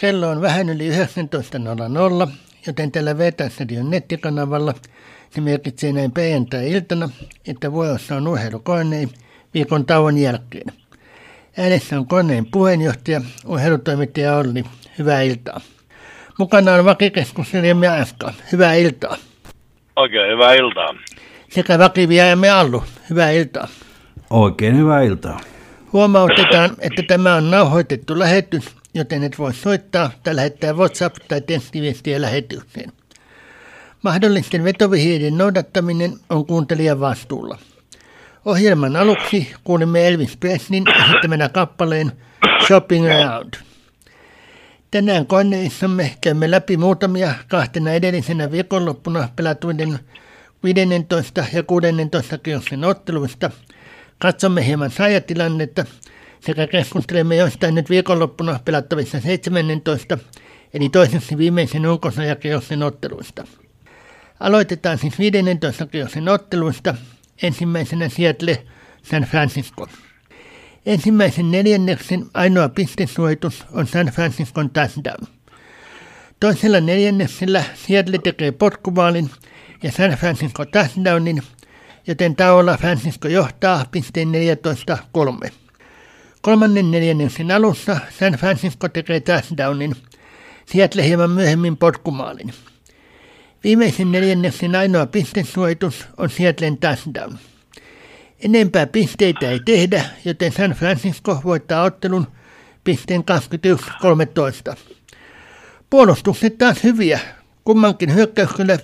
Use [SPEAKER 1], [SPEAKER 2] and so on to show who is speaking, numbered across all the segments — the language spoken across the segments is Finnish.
[SPEAKER 1] Kello on vähän yli 19.00, joten tällä Vetäsradion nettikanavalla se merkitsee näin perjantai-iltana, että vuorossa on urheilukoneen viikon tauon jälkeen. Äänessä on koneen puheenjohtaja, urheilutoimittaja Olli. Hyvää iltaa. Mukana on vakikeskustelijamme Aska. Hyvää iltaa.
[SPEAKER 2] Oikein hyvää iltaa.
[SPEAKER 1] Sekä vakivieraamme Allu. Hyvää iltaa.
[SPEAKER 3] Oikein hyvää iltaa.
[SPEAKER 1] Huomautetaan, että tämä on nauhoitettu lähetys, joten et voi soittaa tai lähettää WhatsApp- tai tekstiviestiä lähetykseen. Mahdollisten vetovihjeiden noudattaminen on kuuntelijan vastuulla. Ohjelman aluksi kuulimme Elvis Preslin esittämänä kappaleen Shopping Around. Tänään koneissamme käymme läpi muutamia kahtena edellisenä viikonloppuna pelatuiden 15 ja 16 kierroksen otteluista. Katsomme hieman sajatilannetta sekä keskustelemme jostain nyt viikonloppuna pelattavissa 17 eli toiseksi viimeisen ulkosajakierroksen otteluista. Aloitetaan siis 15 kierroksen otteluista. Ensimmäisenä Seattle San Francisco. Ensimmäisen neljänneksen ainoa pistesuojitus on San Franciscon touchdown. Toisella neljänneksellä Seattle tekee potkuvaalin ja San Francisco touchdownin, joten tauolla Francisco johtaa pisteen 14-3. Kolmannen neljänneksen alussa San Francisco tekee touchdownin, Seattle hieman myöhemmin potkumaalin. Viimeisen neljänneksen ainoa pistesuojitus on Seattlen touchdown. Enempää pisteitä ei tehdä, joten San Francisco voittaa ottelun pisteen 21-13. Puolustukset taas hyviä. Kummankin hyökkäyksellä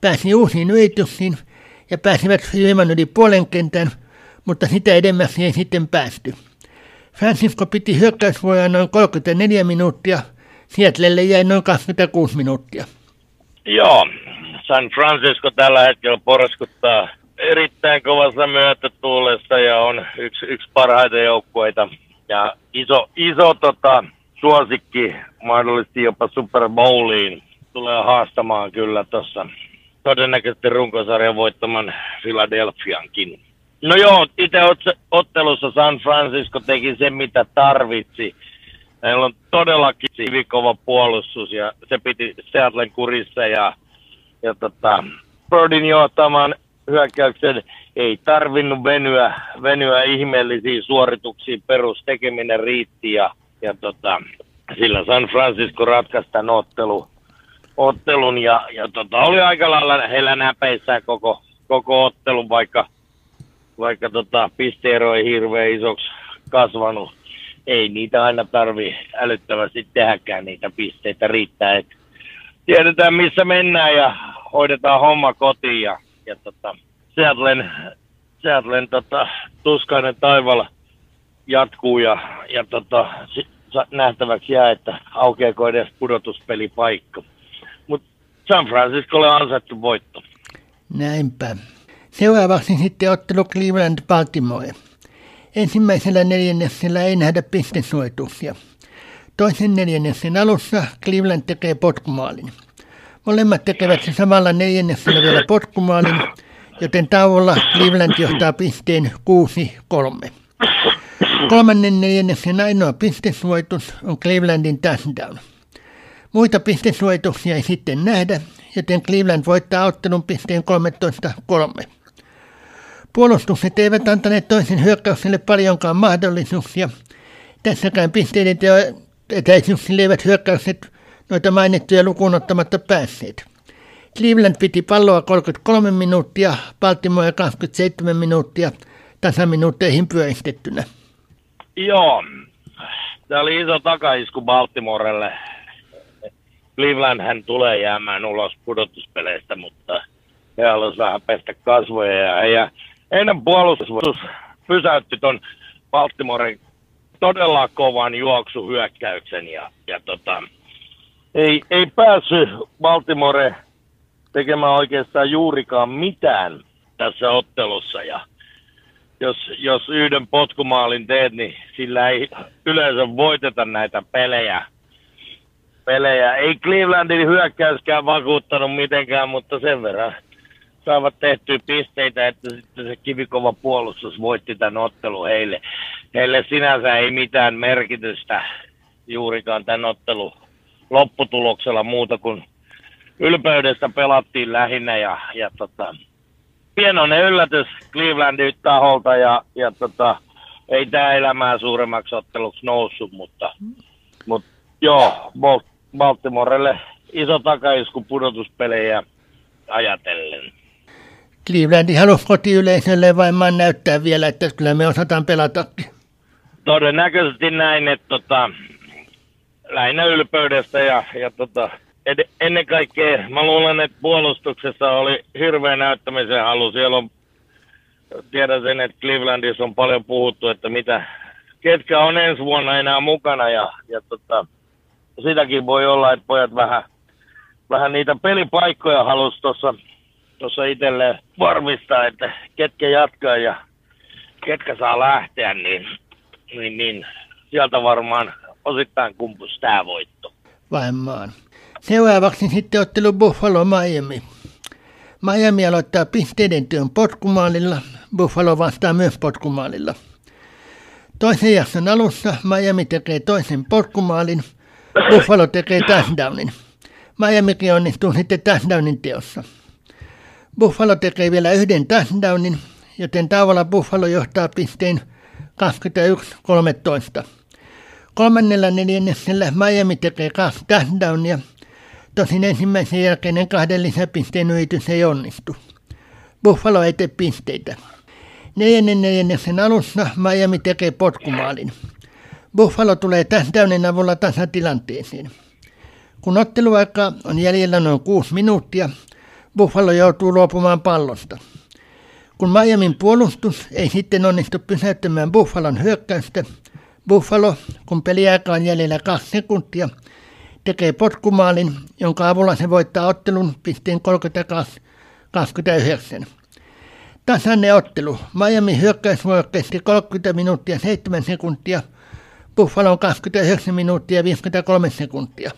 [SPEAKER 1] pääsi uusiin yrityksiin ja pääsivät hieman yli puolen kentän, mutta sitä edemmäksi ei sitten päästy. Francisco piti hyökkäysvoimaa noin 34 minuuttia, Seattlelle jäi noin 26 minuuttia.
[SPEAKER 2] Joo, San Francisco tällä hetkellä porskuttaa erittäin kovassa myötätuulessa ja on yksi, yksi parhaita joukkueita. Ja iso, iso tota, suosikki mahdollisesti jopa Super Bowliin tulee haastamaan kyllä tuossa todennäköisesti runkosarjan voittaman Philadelphiankin. No joo, itse ottelussa San Francisco teki sen, mitä tarvitsi. Meillä on todellakin sivikova puolustus ja se piti Seattlen kurissa ja, ja tota, Birdin johtaman hyökkäyksen ei tarvinnut venyä, venyä ihmeellisiin suorituksiin, perustekeminen riitti ja, ja tota, sillä San Francisco ratkaisi tämän ottelu, ottelun ja, ja tota, oli aika lailla heillä näpeissä koko, koko ottelun, vaikka, vaikka tota, pisteero ei hirveän isoksi kasvanut. Ei niitä aina tarvi älyttävästi tehdäkään niitä pisteitä riittää, että tiedetään missä mennään ja hoidetaan homma kotiin ja, ja tota, Seattlen, Seattlen tota, tuskainen taivala jatkuu ja, ja tota, nähtäväksi jää, että aukeako edes pudotuspelipaikka. Mutta San Franciscolle on ansaittu voitto.
[SPEAKER 1] Näinpä. Seuraavaksi sitten ottelu Cleveland Baltimore. Ensimmäisellä neljänneksellä ei nähdä pistesuojituksia. Toisen neljänneksen alussa Cleveland tekee potkumaalin. Molemmat tekevät se samalla neljänneksellä vielä potkumaalin, joten tauolla Cleveland johtaa pisteen 6-3. Kolmannen neljänneksen ainoa pistesuojitus on Clevelandin touchdown. Muita pistesuojituksia ei sitten nähdä, joten Cleveland voittaa ottelun pisteen 13-3. Puolustukset eivät antaneet toisen hyökkäykselle paljonkaan mahdollisuuksia. Tässäkään pisteiden etäisyyksille eivät hyökkäykset noita mainittuja lukuun ottamatta päässeet. Cleveland piti palloa 33 minuuttia, Baltimore 27 minuuttia tasaminuutteihin pyöristettynä.
[SPEAKER 2] Joo, tämä oli iso takaisku Baltimorelle. Cleveland hän tulee jäämään ulos pudotuspeleistä, mutta he haluaisivat vähän pestä kasvoja ja, ja heidän puolustus pysäytti ton Baltimoren todella kovan juoksuhyökkäyksen ja, ja tota, ei, ei päässyt Baltimore tekemään oikeastaan juurikaan mitään tässä ottelussa ja jos, jos yhden potkumaalin teet, niin sillä ei yleensä voiteta näitä pelejä. pelejä. Ei Clevelandin hyökkäyskään vakuuttanut mitenkään, mutta sen verran saavat tehtyä pisteitä, että sitten se kivikova puolustus voitti tämän ottelun heille. Heille sinänsä ei mitään merkitystä juurikaan tämän ottelun lopputuloksella muuta kuin ylpeydestä pelattiin lähinnä ja, ja tota, pienoinen yllätys Clevelandin taholta ja, ja tota, ei tämä elämää suuremmaksi otteluksi noussut, mutta, mutta joo, Baltimorelle iso takaisku pudotuspelejä ajatellen.
[SPEAKER 1] Cleveland halusi kotiyleisölle vain näyttää vielä, että kyllä me osataan pelatakin.
[SPEAKER 2] Todennäköisesti näin, että tota, lähinnä ylpeydestä ja, ja tota, ed- ennen kaikkea mä luulen, että puolustuksessa oli hirveä näyttämisen halu. Siellä on, tiedän sen, että Clevelandissa on paljon puhuttu, että mitä, ketkä on ensi vuonna enää mukana ja, ja tota, sitäkin voi olla, että pojat vähän, vähän niitä pelipaikkoja halusi tuossa tuossa itselleen varmistaa, että ketkä jatkaa ja ketkä saa lähteä, niin, niin, niin sieltä varmaan osittain kumpus tämä voitto.
[SPEAKER 1] Varmaan. Seuraavaksi sitten ottelu Buffalo Miami. Miami aloittaa pisteiden työn potkumaalilla, Buffalo vastaa myös potkumaalilla. Toisen jakson alussa Miami tekee toisen potkumaalin, Buffalo tekee touchdownin. Miamikin onnistuu sitten touchdownin teossa. Buffalo tekee vielä yhden touchdownin, joten tauolla Buffalo johtaa pisteen 21-13. Kolmannella neljänneksellä Miami tekee kaksi touchdownia, tosin ensimmäisen jälkeinen kahden lisäpisteen yritys ei onnistu. Buffalo ei tee pisteitä. Neljännen neljänneksen alussa Miami tekee potkumaalin. Buffalo tulee touchdownin avulla tasatilanteeseen. Kun otteluaika on jäljellä noin kuusi minuuttia, Buffalo joutuu luopumaan pallosta. Kun Miamin puolustus ei sitten onnistu pysäyttämään Buffalon hyökkäystä, Buffalo, kun peliaika on jäljellä kaksi sekuntia, tekee potkumaalin, jonka avulla se voittaa ottelun pisteen 32-29. Tasainen ottelu. Miami hyökkäysvuoro kesti 30 minuuttia 7 sekuntia, Buffalo 29 minuuttia 53 sekuntia.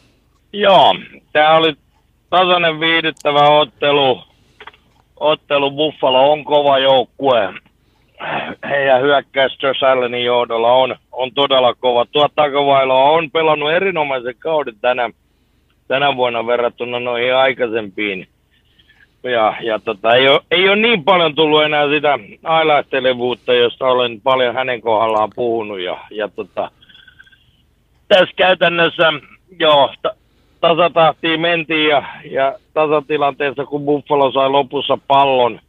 [SPEAKER 2] Joo, tämä oli tasainen viihdyttävä ottelu. Ottelu Buffalo on kova joukkue. Heidän hyökkäys Josh Allenin johdolla on, on todella kova. Tuo takavailoa on pelannut erinomaisen kauden tänä, tänä vuonna verrattuna noihin aikaisempiin. Ja, ja tota, ei, ole, ei ole niin paljon tullut enää sitä ailahtelevuutta, josta olen paljon hänen kohdallaan puhunut. Ja, ja tota, tässä käytännössä, joo, tasatahtiin mentiin ja, ja tasatilanteessa, kun Buffalo sai lopussa pallon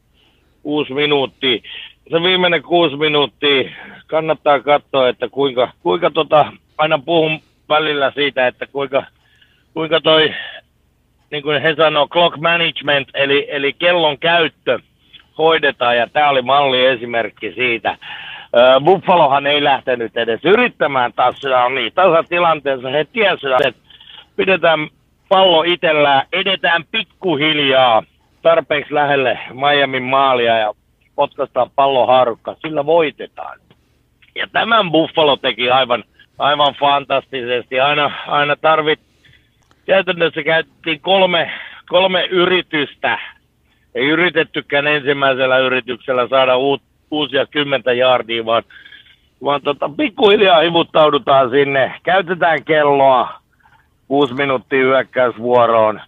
[SPEAKER 2] kuusi minuuttia. Se viimeinen kuusi minuuttia kannattaa katsoa, että kuinka, kuinka tota, aina puhun välillä siitä, että kuinka, kuinka toi, niin kuin he sanoo, clock management, eli, eli kellon käyttö hoidetaan, ja tämä oli malli esimerkki siitä. Buffalohan ei lähtenyt edes yrittämään taas niin tasatilanteessa. He tiesivät, että pidetään pallo itsellään, edetään pikkuhiljaa tarpeeksi lähelle Miamin maalia ja potkastaan pallo harukka, sillä voitetaan. Ja tämän Buffalo teki aivan, aivan fantastisesti. Aina, aina tarvit, käytännössä käytettiin kolme, kolme yritystä. Ei yritettykään ensimmäisellä yrityksellä saada uut, uusia kymmentä jaardia, vaan, vaan tota, pikkuhiljaa hivuttaudutaan sinne. Käytetään kelloa, kuusi minuuttia hyökkäysvuoroon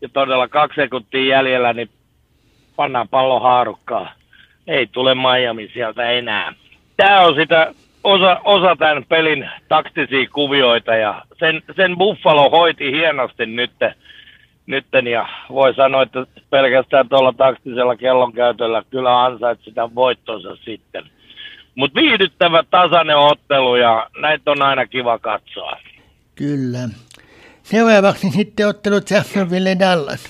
[SPEAKER 2] ja todella kaksi sekuntia jäljellä, niin pannaan pallo haarukkaa. Ei tule Miami sieltä enää. Tämä on sitä osa, osa tämän pelin taktisia kuvioita ja sen, sen Buffalo hoiti hienosti nyt, nytten ja voi sanoa, että pelkästään tuolla taktisella kellonkäytöllä kyllä ansait sitä voittonsa sitten. Mutta viihdyttävä tasainen ottelu ja näitä on aina kiva katsoa.
[SPEAKER 1] Kyllä. Seuraavaksi sitten ottelut Jacksonville Dallas.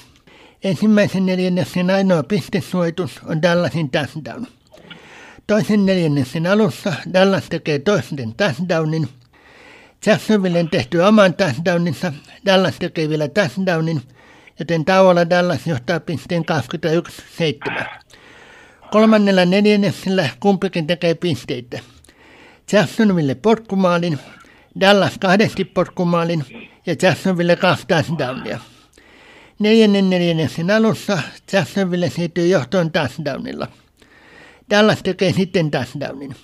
[SPEAKER 1] Ensimmäisen neljänneksen ainoa pistesuojitus on Dallasin touchdown. Toisen neljänneksen alussa Dallas tekee toisen touchdownin. Jacksonvillen tehty oman touchdowninsa, Dallas tekee vielä touchdownin, joten tauolla Dallas johtaa pisteen 21-7. Kolmannella neljänneksellä kumpikin tekee pisteitä. Jacksonville potkumaalin, Dallas kahdesti potkumaalin ja Jacksonville kaksi touchdownia. Neljännen neljänneksen alussa Jacksonville siirtyy johtoon touchdownilla. Dallas tekee sitten touchdownin.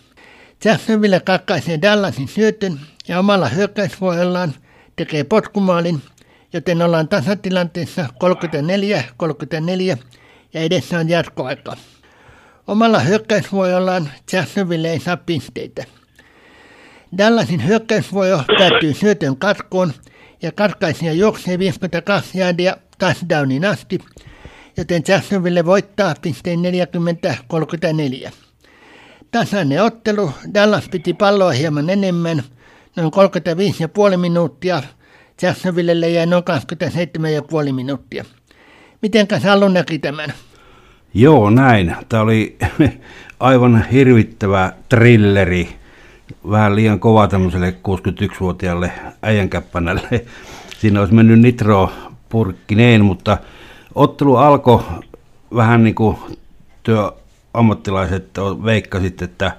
[SPEAKER 1] Jacksonville kakkaisee Dallasin syötön ja omalla hyökkäysvuorollaan tekee potkumaalin, joten ollaan tasatilanteessa 34-34 ja edessä on jatkoaika. Omalla hyökkäysvuorollaan Jacksonville ei saa pisteitä. Dallasin hyökkäysvuoro päättyy syötön katkoon ja katkaisija juoksee 52 jäädiä touchdownin asti, joten Jacksonville voittaa pisteen 40-34. Tasainen ottelu, Dallas piti palloa hieman enemmän, noin 35,5 minuuttia, Jacksonvillelle jäi noin 27,5 minuuttia. Mitenkä Sallu näki tämän?
[SPEAKER 3] Joo, näin. Tämä oli aivan hirvittävä trilleri. Vähän liian kova tämmöiselle 61-vuotiaalle äijänkäppänälle. Siinä olisi mennyt nitro purkkineen, mutta ottelu alkoi vähän niin kuin työammattilaiset veikkasit, että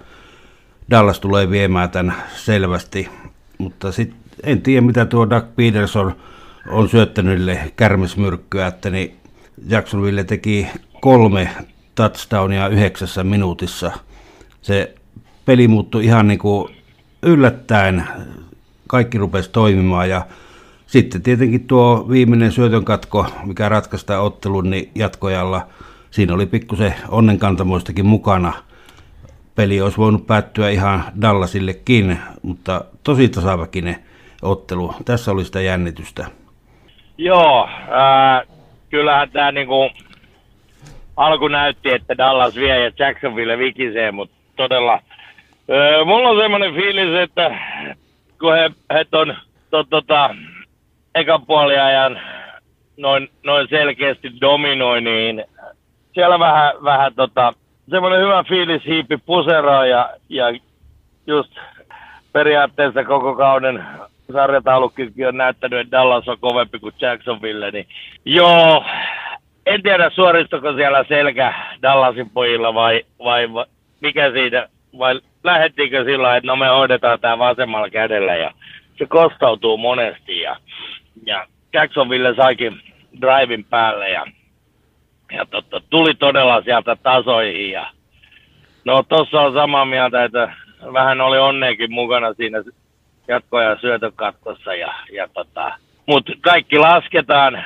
[SPEAKER 3] Dallas tulee viemään tämän selvästi. Mutta sitten en tiedä, mitä tuo Doug Peterson on syöttänyt kärmesmyrkkyä, että niin Jacksonville teki kolme touchdownia yhdeksässä minuutissa. Se peli muuttui ihan niin kuin yllättäen. Kaikki rupesi toimimaan ja sitten tietenkin tuo viimeinen syötön katko, mikä ratkaistaan ottelun, niin jatkojalla siinä oli pikkusen onnenkantamoistakin mukana. Peli olisi voinut päättyä ihan Dallasillekin, mutta tosi tasaväkinen ottelu. Tässä oli sitä jännitystä.
[SPEAKER 2] Joo, äh, kyllähän tämä niinku alku näytti, että Dallas vie ja Jacksonville vikisee, mutta todella mulla on semmoinen fiilis, että kun he, he ton, to, tota, ekan puoliajan noin, noin selkeästi dominoi, niin siellä vähän, vähän tota, semmoinen hyvä fiilis hiipi puseroa ja, ja just periaatteessa koko kauden sarjataulukkikin on näyttänyt, että Dallas on kovempi kuin Jacksonville, niin joo, en tiedä suoristuko siellä selkä Dallasin pojilla vai, vai, vai mikä siitä, vai lähettiinkö sillä että no me hoidetaan tämä vasemmalla kädellä ja se kostautuu monesti ja, ja Jacksonville saikin drivin päälle ja, ja totta, tuli todella sieltä tasoihin ja no tossa on samaa mieltä, että vähän oli onneekin mukana siinä jatko- ja syötökatkossa ja, ja tota, mutta kaikki lasketaan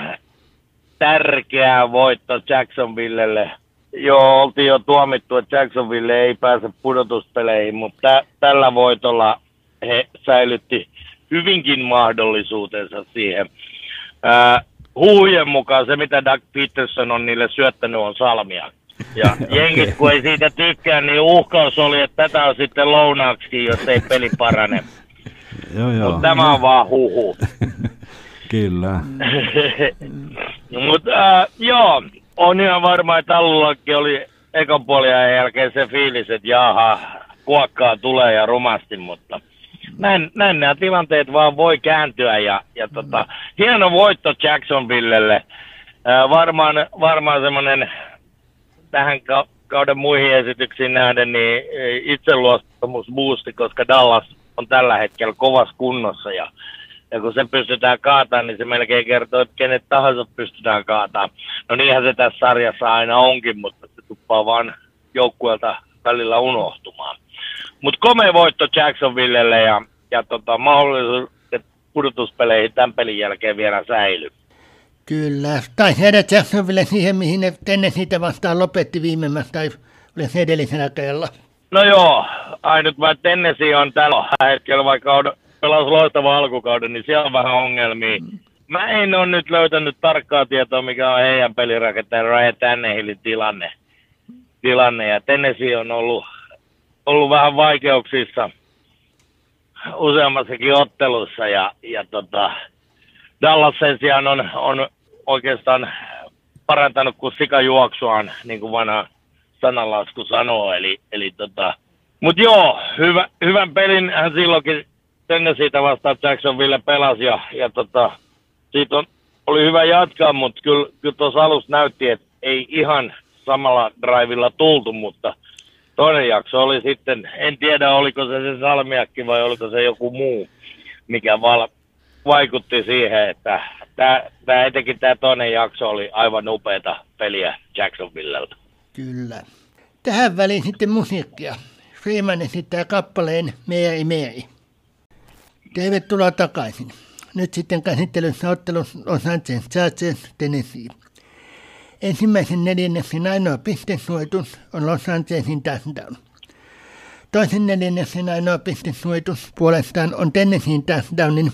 [SPEAKER 2] tärkeä voitto Jacksonvillelle. Joo, oltiin jo tuomittu, että Jacksonville ei pääse pudotuspeleihin, mutta tä- tällä voitolla he säilytti hyvinkin mahdollisuutensa siihen. Ää, huujen mukaan se, mitä Doug Peterson on niille syöttänyt, on salmia. Ja jengit, kun ei siitä tykkää, niin uhkaus oli, että tätä on sitten lounaaksi, jos ei peli parane.
[SPEAKER 3] joo, joo.
[SPEAKER 2] Mutta tämä on vaan huhu.
[SPEAKER 3] Kyllä.
[SPEAKER 2] Mutta äh, joo, on ihan varma, että Allullakin oli ekan puolien jälkeen se fiilis, että jaha, kuokkaa tulee ja rumasti, mutta näin, näin nämä tilanteet vaan voi kääntyä ja, ja tota, hieno voitto Jacksonvillelle. Äh, varmaan, varmaan semmoinen tähän kauden muihin esityksiin nähden niin itseluottamus boosti, koska Dallas on tällä hetkellä kovassa kunnossa ja ja kun se pystytään kaatamaan, niin se melkein kertoo, että kenet tahansa pystytään kaatamaan. No niinhän se tässä sarjassa aina onkin, mutta se tuppaa vaan joukkueelta välillä unohtumaan. Mutta komea voitto Jacksonvillelle ja, ja tota, mahdollisuus, että pudotuspeleihin tämän pelin jälkeen vielä säilyy.
[SPEAKER 1] Kyllä, tai heidä Jacksonville siihen, mihin ne ennen siitä vastaan lopetti viimemmästä tai edellisellä kerralla.
[SPEAKER 2] No joo, ainut vaan Tennessee on tällä hetkellä, vaikka on pelasi loistava alkukauden, niin siellä on vähän ongelmia. Mm. Mä en ole nyt löytänyt tarkkaa tietoa, mikä on heidän pelirakentajan Ryan Tannehillin tilanne. tilanne. Ja Tennessee on ollut, ollut vähän vaikeuksissa useammassakin ottelussa. Ja, ja tota, Dallas sen sijaan on, on oikeastaan parantanut kuin sikajuoksuaan, niin kuin vanha sananlasku sanoo. Eli, eli tota, mutta joo, hyvä, hyvän pelin hän silloinkin siitä vastaan Jacksonville pelasi ja, ja tota, siitä on, oli hyvä jatkaa, mutta kyllä, kyllä tuossa alussa näytti, että ei ihan samalla drivilla tultu, mutta toinen jakso oli sitten, en tiedä oliko se se Salmiakki vai oliko se joku muu, mikä val, vaikutti siihen, että tämä etenkin tämä toinen jakso oli aivan upeata peliä Jacksonvilleltä.
[SPEAKER 1] Kyllä. Tähän väliin sitten musiikkia. Freeman esittää kappaleen Mary Mary. Tervetuloa takaisin. Nyt sitten käsittelyssä ottelun Los Angeles Chargers Tennessee. Ensimmäisen neljänneksen ainoa pistesuojitus on Los Angelesin touchdown. Toisen neljänneksen ainoa pistesuojitus puolestaan on Tennesseein touchdownin,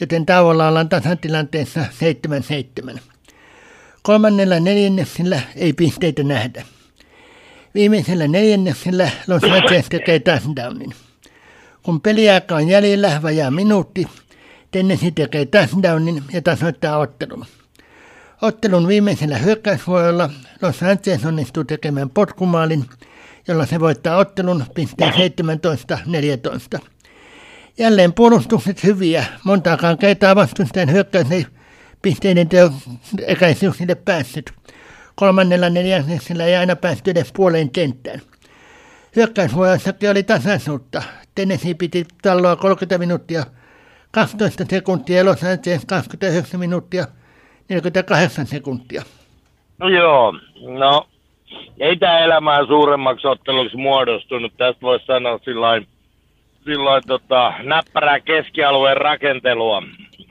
[SPEAKER 1] joten tauolla ollaan tasatilanteessa 7-7. Kolmannella neljänneksellä ei pisteitä nähdä. Viimeisellä neljänneksellä Los Angeles tekee touchdownin. Kun peliaika on jäljellä vajaa minuutti, Tennessee tekee touchdownin ja tasoittaa ottelun. Ottelun viimeisellä hyökkäysvuorolla Los Angeles onnistuu tekemään potkumaalin, jolla se voittaa ottelun pisteen 17-14. Jälleen puolustukset hyviä, montaakaan kertaa vastustajan hyökkäys ei pisteiden ekäisyyksille päässyt. Kolmannella neljänneksellä ei aina päästy edes puoleen kenttään. Hyökkäysvuorossakin oli tasaisuutta. Tennessee piti talloa 30 minuuttia 12 sekuntia Los Angeles 29 minuuttia 48 sekuntia.
[SPEAKER 2] No joo, no ei tämä elämää suuremmaksi otteluksi muodostunut. Tästä voisi sanoa sillain, sillain tota, näppärää keskialueen rakentelua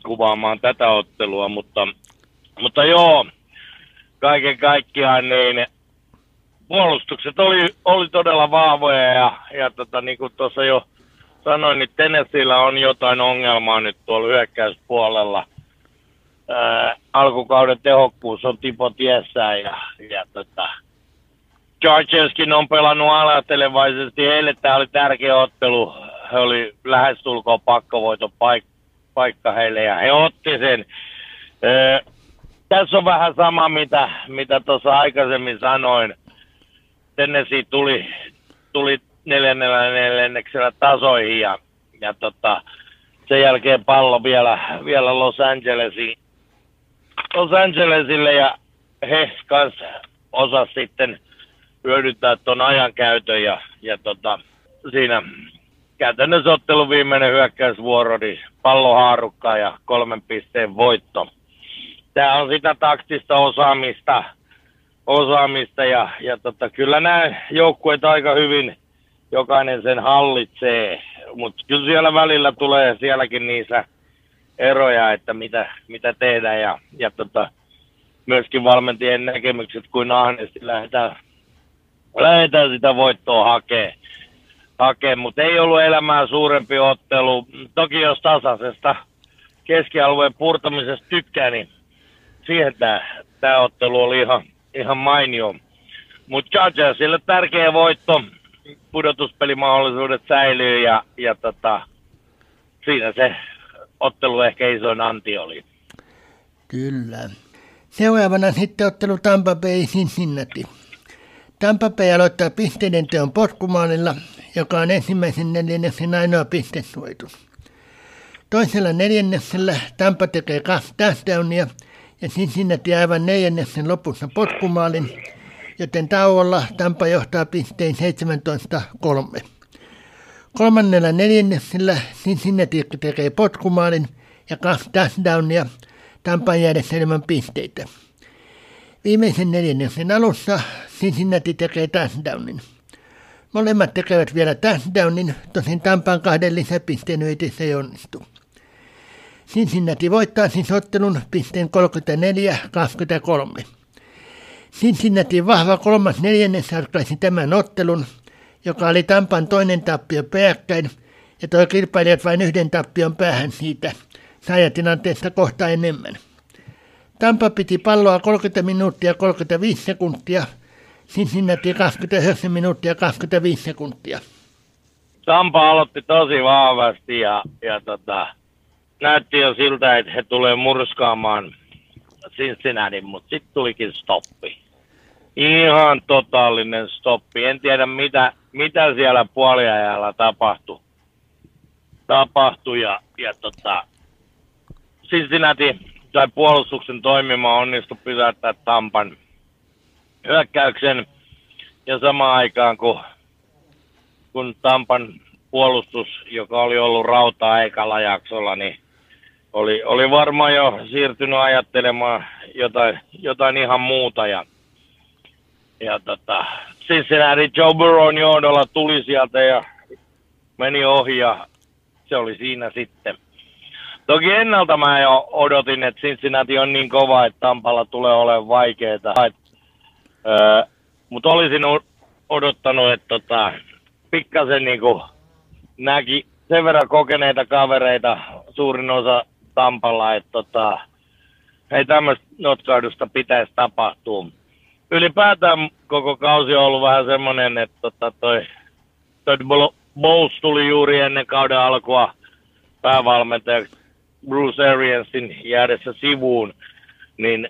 [SPEAKER 2] kuvaamaan tätä ottelua, mutta, mutta joo, kaiken kaikkiaan niin puolustukset oli, oli todella vahvoja ja, ja tota, niin kuin tuossa jo sanoin, niin Tennesseellä on jotain ongelmaa nyt tuolla hyökkäyspuolella. Ää, alkukauden tehokkuus on tipo tiessään ja, ja tota, Chargerskin on pelannut ajattelevaisesti. Heille tämä oli tärkeä ottelu. He oli lähestulkoon pakkovoiton paik- paikka heille ja he otti sen. Ää, tässä on vähän sama, mitä, mitä tuossa aikaisemmin sanoin. Tennessee tuli, tuli neljännellä neljänneksellä tasoihin ja, ja tota, sen jälkeen pallo vielä, vielä Los Angelesiin. Los Angelesille ja he kanssa osas sitten hyödyntää tuon ajankäytön ja, ja tota, siinä käytännössä ottelun viimeinen hyökkäysvuoro, niin pallohaarukka ja kolmen pisteen voitto. Tämä on sitä taktista osaamista, osaamista ja, ja tota, kyllä nämä joukkueet aika hyvin jokainen sen hallitsee, mutta kyllä siellä välillä tulee sielläkin niissä eroja, että mitä, mitä tehdään ja, ja tota, myöskin valmentien näkemykset, kuin ahneesti lähdetään, lähdetään sitä voittoa hakemaan. Hake, mutta ei ollut elämää suurempi ottelu. Toki jos tasaisesta keskialueen purtamisesta tykkää, niin siihen tämä ottelu oli ihan, ihan mainio. Mutta Chargersille tärkeä voitto, pudotuspelimahdollisuudet säilyy ja, ja tota, siinä se ottelu ehkä isoin anti oli.
[SPEAKER 1] Kyllä. Seuraavana sitten ottelu Tampa Bay Cincinnati. Tampa Bay aloittaa pisteiden teon potkumaalilla, joka on ensimmäisen neljänneksen ainoa pistesuojitus. Toisella neljänneksellä Tampa tekee kaksi touchdownia ja Cincinnati aivan neljänneksen lopussa potkumaalin, joten tauolla Tampa johtaa pisteen 17-3. Kolmannella neljänneksellä Cincinnati tekee potkumaalin ja kaksi touchdownia Tampan jäädessä ilman pisteitä. Viimeisen neljänneksen alussa Cincinnati tekee touchdownin. Molemmat tekevät vielä touchdownin, tosin Tampan kahden lisäpisteen ei onnistu. Cincinnati voittaa siis ottelun pisteen 34-23. Cincinnati vahva kolmas neljännes ratkaisi tämän ottelun, joka oli Tampan toinen tappio peräkkäin ja toi kilpailijat vain yhden tappion päähän siitä saajatilanteesta kohta enemmän. Tampa piti palloa 30 minuuttia 35 sekuntia, Cincinnati 29 minuuttia 25 sekuntia.
[SPEAKER 2] Tampa aloitti tosi vahvasti ja, ja tota, näytti jo siltä, että he tulee murskaamaan Cincinnati, mutta sitten tulikin stoppi. Ihan totaalinen stoppi. En tiedä, mitä, mitä siellä puoliajalla tapahtui. Tapahtui ja, ja tota, Cincinnati tai puolustuksen toimima onnistui pysäyttää Tampan hyökkäyksen. Ja samaan aikaan, kun, kun Tampan puolustus, joka oli ollut rautaa ekalla jaksolla, niin oli, oli varmaan jo siirtynyt ajattelemaan jotain, jotain ihan muuta. Ja, ja tota, Cincinnati Joe Burrown johdolla tuli sieltä ja meni ohi ja se oli siinä sitten. Toki ennalta mä jo odotin, että Cincinnati on niin kova, että Tampalla tulee olemaan vaikeaa. Öö, Mutta olisin odottanut, että tota, pikkasen niin näki sen verran kokeneita kavereita, suurin osa Tampalla, että tota, ei tämmöistä notkaudusta pitäisi tapahtua. Ylipäätään koko kausi on ollut vähän semmoinen, että tota, toi Todd Bowles tuli juuri ennen kauden alkua päävalmentajaksi Bruce Ariansin jäädessä sivuun, niin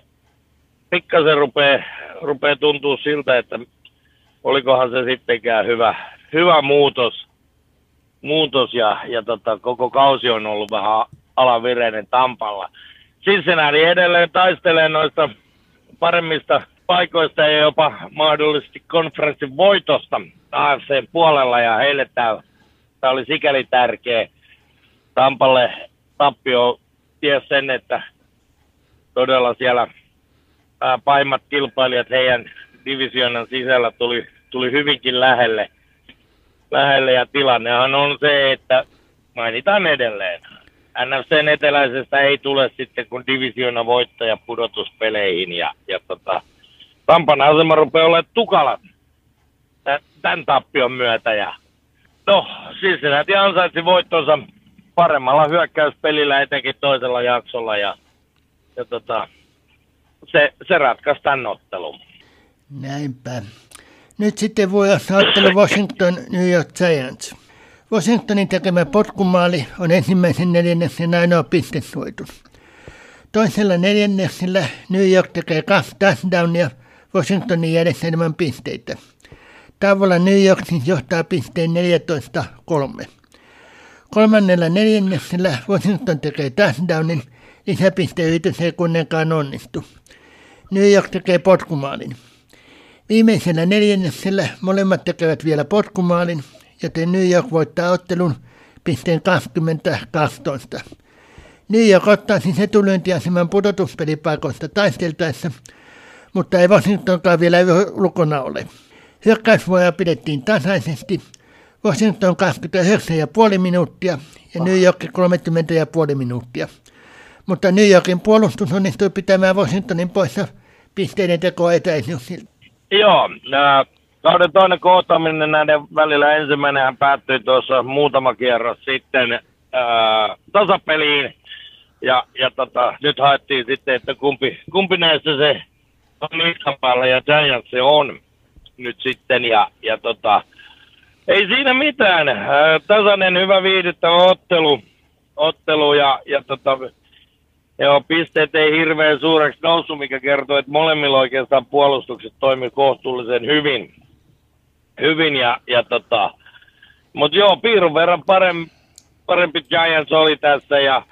[SPEAKER 2] pikkasen rupeaa, rupeaa tuntua siltä, että olikohan se sittenkään hyvä, hyvä muutos, muutos ja, ja tota, koko kausi on ollut vähän alavireinen Tampalla. Cincinnati edelleen taistelee noista paremmista paikoista ja jopa mahdollisesti konferenssin voitosta AFC puolella ja heille tämä, oli sikäli tärkeä. Tampalle tappio ties sen, että todella siellä ää, paimmat kilpailijat heidän divisioonan sisällä tuli, tuli hyvinkin lähelle, lähelle ja tilannehan on se, että mainitaan edelleen. NFCn eteläisestä ei tule sitten kun divisioona voittaja pudotuspeleihin ja, ja tota, Tampan asema rupeaa olemaan tukala tämän tappion myötä. Ja, no, Cincinnati ansaitsi voittonsa paremmalla hyökkäyspelillä etenkin toisella jaksolla ja, ja tota, se, se ratkaisi tämän ottelun.
[SPEAKER 1] Näinpä. Nyt sitten voi ottelu Washington New York Giants. Washingtonin tekemä potkumaali on ensimmäisen neljänneksen ainoa pistesuoitus. Toisella neljänneksellä New York tekee kaksi touchdownia Washingtonin järjestelmän pisteitä. Tavalla New York siis johtaa pisteen 14-3. Kolmannella neljänneksellä Washington tekee touchdownin, lisäpisteyritys ei kuitenkaan onnistu. New York tekee potkumaalin. Viimeisellä neljänneksellä molemmat tekevät vielä potkumaalin, joten New York voittaa ottelun pisteen 20-12. New York ottaa siis etulyöntiaseman pudotuspelipaikoista taisteltaessa, mutta ei Washingtonkaan vielä lukona ole. Hyökkäysvuoroja pidettiin tasaisesti, Washington 29,5 minuuttia ja New York 30,5 minuuttia. Mutta New Yorkin puolustus onnistui pitämään Washingtonin poissa pisteiden tekoa etäisyysiltä.
[SPEAKER 2] Joo, äh, kauden toinen kohtaaminen näiden välillä ensimmäinen päättyi tuossa muutama kierros sitten äh, tasapeliin. Ja, ja tota, nyt haettiin sitten, että kumpi, kumpi näistä se on päällä ja Giants se on nyt sitten. Ja, ja tota, ei siinä mitään. Äh, tasainen, hyvä viihdyttävä ottelu, ottelu ja, ja tota, Joo, pisteet ei hirveän suureksi noussut, mikä kertoo, että molemmilla oikeastaan puolustukset toimi kohtuullisen hyvin. Hyvin ja, ja tota, mutta joo, piirun verran parempi, parempi Giants oli tässä ja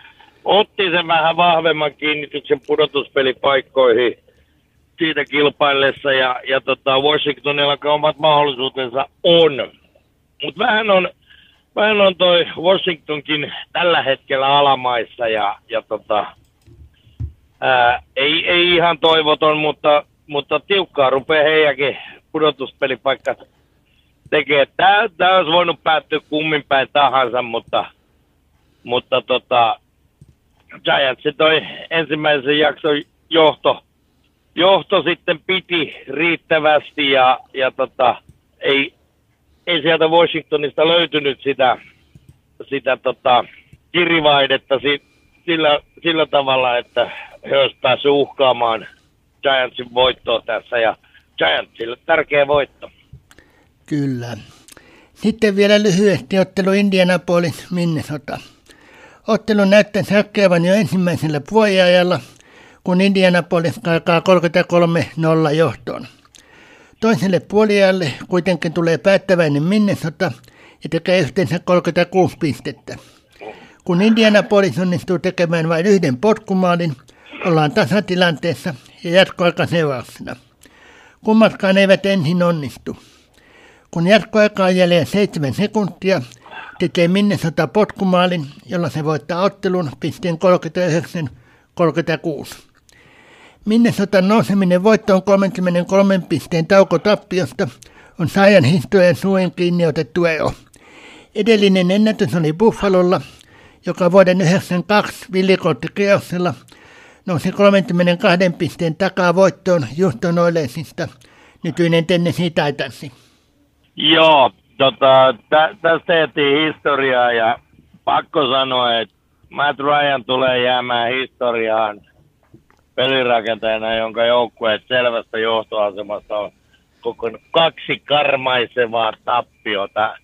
[SPEAKER 2] otti sen vähän vahvemman kiinnityksen pudotuspelipaikkoihin siitä kilpaillessa ja, ja tota, Washingtonilla omat mahdollisuutensa on. Mutta vähän on, vähän on toi Washingtonkin tällä hetkellä alamaissa ja, ja tota, ää, ei, ei ihan toivoton, mutta, mutta tiukkaa rupeaa heidänkin pudotuspelipaikka tekee. Tämä, tämä olisi voinut päättyä kummin päin tahansa, mutta, mutta tota, Giants toi ensimmäisen jakson johto, johto sitten piti riittävästi ja, ja tota, ei, ei sieltä Washingtonista löytynyt sitä, sitä tota, kirivaidetta si, sillä, sillä tavalla, että he olisivat päässeet uhkaamaan Giantsin voittoa tässä ja Giantsille tärkeä voitto.
[SPEAKER 1] Kyllä. Sitten vielä lyhyesti ottelu Indianapolis Minnesota. Ottelu näyttää säkkeävän jo ensimmäisellä puoliajalla, kun Indianapolis alkaa 33-0 johtoon. Toiselle puoliajalle kuitenkin tulee päättäväinen Minnesota ja tekee yhteensä 36 pistettä. Kun Indianapolis onnistuu tekemään vain yhden potkumaalin, ollaan tasatilanteessa ja jatkoaika seurauksena. Kummatkaan eivät ensin onnistu. Kun jatkoaika on jälleen seitsemän sekuntia, tekee Minnesota potkumaalin, jolla se voittaa ottelun pisteen 39-36. Minnesotan nouseminen voittoon 33 pisteen taukotappiosta on saajan historian suurin kiinni otettu ero. Edellinen ennätys oli Buffalolla, joka vuoden 92 villikorttikierroksella nousi 32 pisteen takaa voittoon Juston Oilensista, nykyinen Tennessee Titansi.
[SPEAKER 2] Joo, tota, tä, tästä tehtiin historiaa ja pakko sanoa, että Matt Ryan tulee jäämään historiaan pelirakentajana, jonka joukkueet selvästä johtoasemasta on kokonut kaksi karmaisevaa tappiota.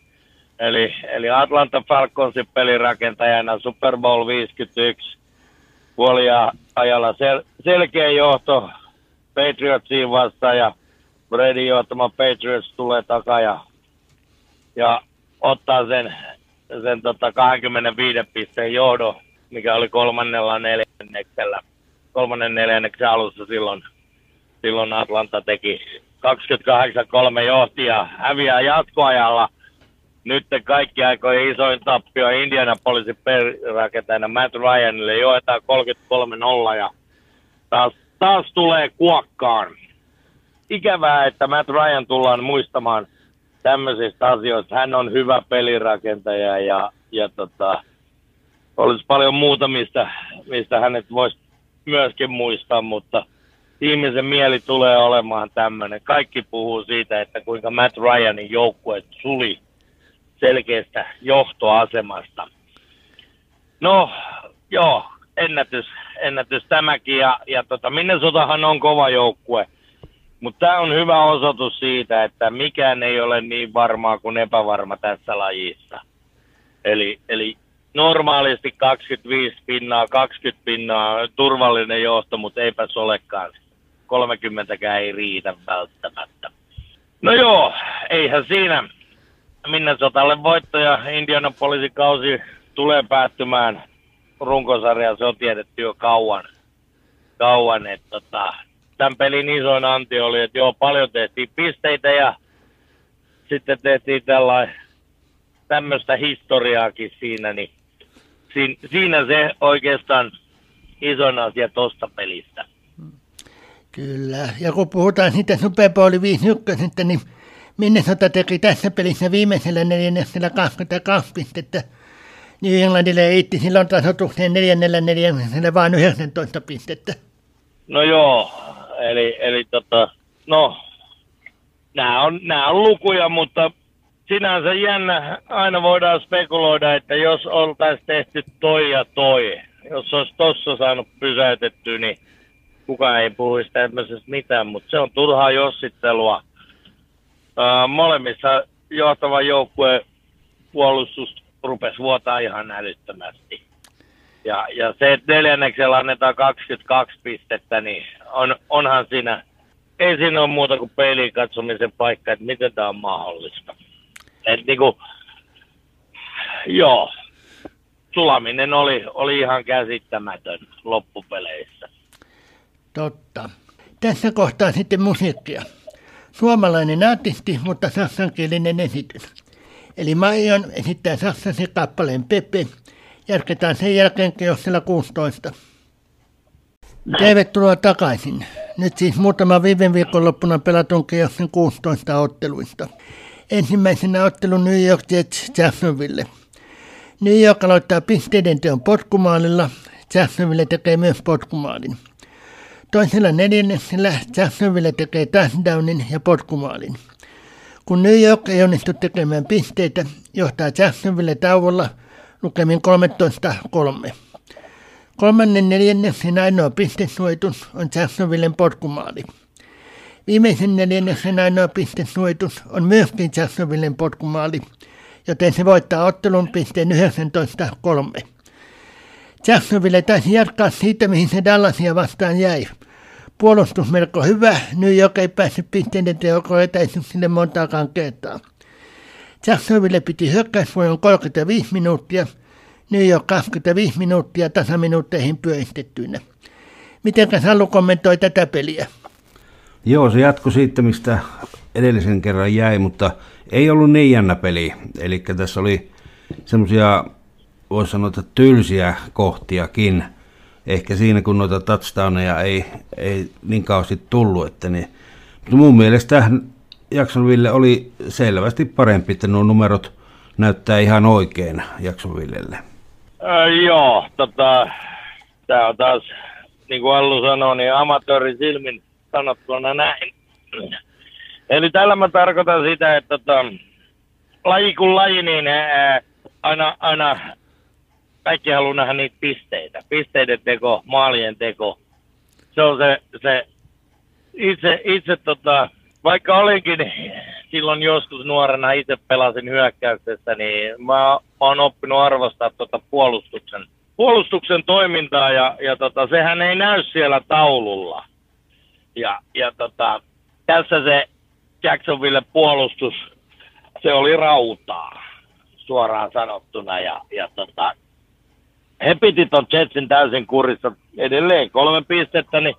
[SPEAKER 2] Eli, eli Atlanta Falconsin pelirakentajana Super Bowl 51 puolia ajalla sel, selkeä johto Patriotsiin vastaan ja Brady johtama Patriots tulee takaa ja, ja ottaa sen, sen tota 25 pisteen johdon, mikä oli kolmannella neljänneksellä, kolmannen neljänneksen alussa silloin, silloin Atlanta teki 28-3 johti ja häviää jatkoajalla. Nyt kaikki aikojen isoin tappio Indianapolisin perirakentajana Matt Ryanille joetaan 33-0 ja taas, taas tulee kuokkaan. Ikävää, että Matt Ryan tullaan muistamaan tämmöisistä asioista. Hän on hyvä pelirakentaja ja, ja tota, olisi paljon muuta, mistä, mistä hänet voisi myöskin muistaa, mutta ihmisen mieli tulee olemaan tämmöinen. Kaikki puhuu siitä, että kuinka Matt Ryanin joukkue suli selkeästä johtoasemasta. No, joo, ennätys, ennätys tämäkin. Ja, ja tota, Minnesotahan on kova joukkue. Mutta tämä on hyvä osoitus siitä, että mikään ei ole niin varmaa kuin epävarma tässä lajissa. Eli, eli normaalisti 25 pinnaa, 20 pinnaa, turvallinen johto, mutta eipä se olekaan. 30 ei riitä välttämättä. No joo, eihän siinä. Minnesotalle voitto ja Indianapolisin kausi tulee päättymään runkosarja, se on tiedetty jo kauan. kauan että tota, tämän pelin isoin anti oli, että joo, paljon tehtiin pisteitä ja sitten tehtiin tällainen tämmöistä historiaakin siinä, niin siinä se oikeastaan isoin asia tuosta pelistä.
[SPEAKER 1] Kyllä, ja kun puhutaan siitä Super Bowl 51, niin Minnesota teki tässä pelissä viimeisellä neljänneksellä 22 pistettä. New Englandille eitti silloin tasotukseen neljännellä neljänneksellä vain 19 pistettä.
[SPEAKER 2] No joo, eli, eli tota, no, nämä on, nämä on lukuja, mutta sinänsä jännä, aina voidaan spekuloida, että jos oltaisiin tehty toi ja toi, jos olisi tossa saanut pysäytettyä, niin kukaan ei puhuisi tämmöisestä mitään, mutta se on turhaa jossittelua. Uh, molemmissa johtava joukkue puolustus rupesi vuotaa ihan älyttömästi. Ja, ja se, että neljänneksellä annetaan 22 pistettä, niin on, onhan siinä, ei siinä ole muuta kuin peiliin katsomisen paikka, että miten tämä on mahdollista. Et niinku, joo, sulaminen oli, oli ihan käsittämätön loppupeleissä.
[SPEAKER 1] Totta. Tässä kohtaa sitten musiikkia. Suomalainen artisti, mutta saksankielinen esitys. Eli Maion esittää saksansi kappaleen Pepe. Jatketaan sen jälkeen keossella 16. Tervetuloa takaisin. Nyt siis muutama viime viikonloppuna pelatun keossin 16 otteluista. Ensimmäisenä ottelu New York Jets Jacksonville. New York aloittaa pisteiden teon potkumaalilla. Jacksonville tekee myös potkumaalin. Toisella neljänneksellä Jacksonville tekee touchdownin ja potkumaalin. Kun New York ei onnistu tekemään pisteitä, johtaa Jacksonville tauolla lukemin 13-3. Kolmannen neljänneksen ainoa pistesuojitus on Jacksonvillen potkumaali. Viimeisen neljänneksen ainoa pistesuojitus on myöskin Jacksonvillen potkumaali, joten se voittaa ottelun pisteen 19-3. Jacksonville taisi jatkaa siitä, mihin se Dallasia vastaan jäi. Puolustus melko hyvä, New York ei päässyt pisteiden teoko etäisyyksille montaakaan kertaa. Jacksonville piti hyökkäysvuoron 35 minuuttia, New York 25 minuuttia tasaminuutteihin pyöristettyinä. Miten Sallu kommentoi tätä peliä?
[SPEAKER 3] Joo, se jatkoi siitä, mistä edellisen kerran jäi, mutta ei ollut niin jännä peli. Eli tässä oli semmoisia voisi sanoa, että tylsiä kohtiakin. Ehkä siinä, kun noita touchdowneja ei, ei niin kauheasti tullut. Että niin. Mutta mun mielestä Jacksonville oli selvästi parempi, että nuo numerot näyttää ihan oikein Jacksonvillelle.
[SPEAKER 2] Äh, joo, tota, tämä on taas, niin kuin Allu sanoi, niin amatöörisilmin sanottuna näin. Eli tällä mä tarkoitan sitä, että tota, laji kuin laji, niin ää, aina, aina kaikki haluaa nähdä niitä pisteitä. Pisteiden teko, maalien teko. Se on se, se itse, itse tota, vaikka olinkin silloin joskus nuorena itse pelasin hyökkäyksessä, niin mä, mä oon oppinut arvostaa tota puolustuksen, puolustuksen toimintaa ja, ja tota, sehän ei näy siellä taululla. Ja, ja tota, tässä se Jacksonville puolustus, se oli rautaa suoraan sanottuna ja, ja tota, he piti ton Jetsin täysin kurissa edelleen kolme pistettä, niin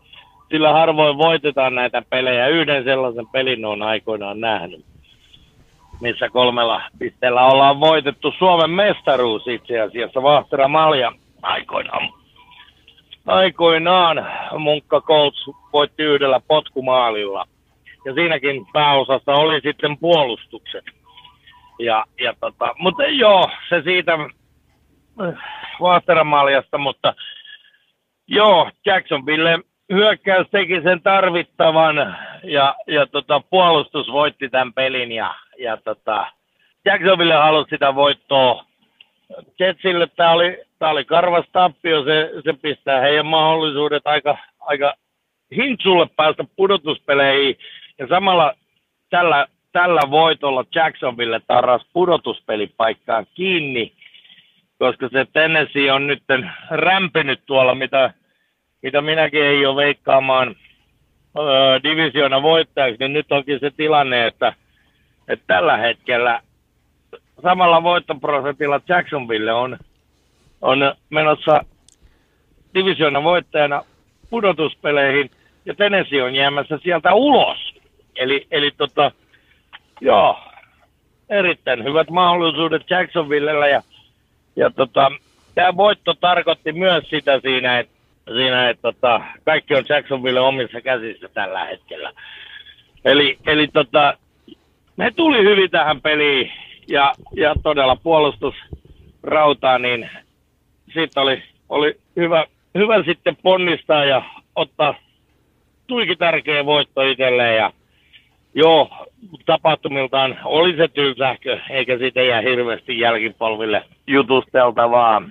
[SPEAKER 2] sillä harvoin voitetaan näitä pelejä. Yhden sellaisen pelin on aikoinaan nähnyt, missä kolmella pisteellä ollaan voitettu Suomen mestaruus itse asiassa. Vahtera Malja aikoinaan. Aikoinaan Munkka Colts voitti yhdellä potkumaalilla. Ja siinäkin pääosassa oli sitten puolustukset. Ja, ja tota, mutta joo, se siitä Vahtera mutta joo, Jacksonville hyökkäys teki sen tarvittavan ja, ja tota, puolustus voitti tämän pelin ja, ja tota, Jacksonville halusi sitä voittoa. Jetsille tämä oli, tää oli karvas tappio, se, se pistää heidän mahdollisuudet aika, aika hintsulle päästä pudotuspeleihin ja samalla tällä, tällä voitolla Jacksonville tarras pudotuspelipaikkaan kiinni, koska se Tennessee on nyt rämpinyt tuolla, mitä mitä minäkin ei ole veikkaamaan öö, divisiona voittajaksi, niin nyt onkin se tilanne, että, että tällä hetkellä samalla voittoprosentilla Jacksonville on, on menossa divisiona voittajana pudotuspeleihin ja Tennessee on jäämässä sieltä ulos. Eli, eli tota, joo, erittäin hyvät mahdollisuudet Jacksonvillellä ja, ja tota, tämä voitto tarkoitti myös sitä siinä, että siinä, että tota, kaikki on Jacksonville omissa käsissä tällä hetkellä. Eli, eli tota, me tuli hyvin tähän peliin ja, ja todella puolustus rautaa, niin siitä oli, oli hyvä, hyvä sitten ponnistaa ja ottaa tuikin tärkeä voitto itselleen ja joo, tapahtumiltaan oli se tylsähkö, eikä siitä jää hirveästi jälkipolville jutusteltavaa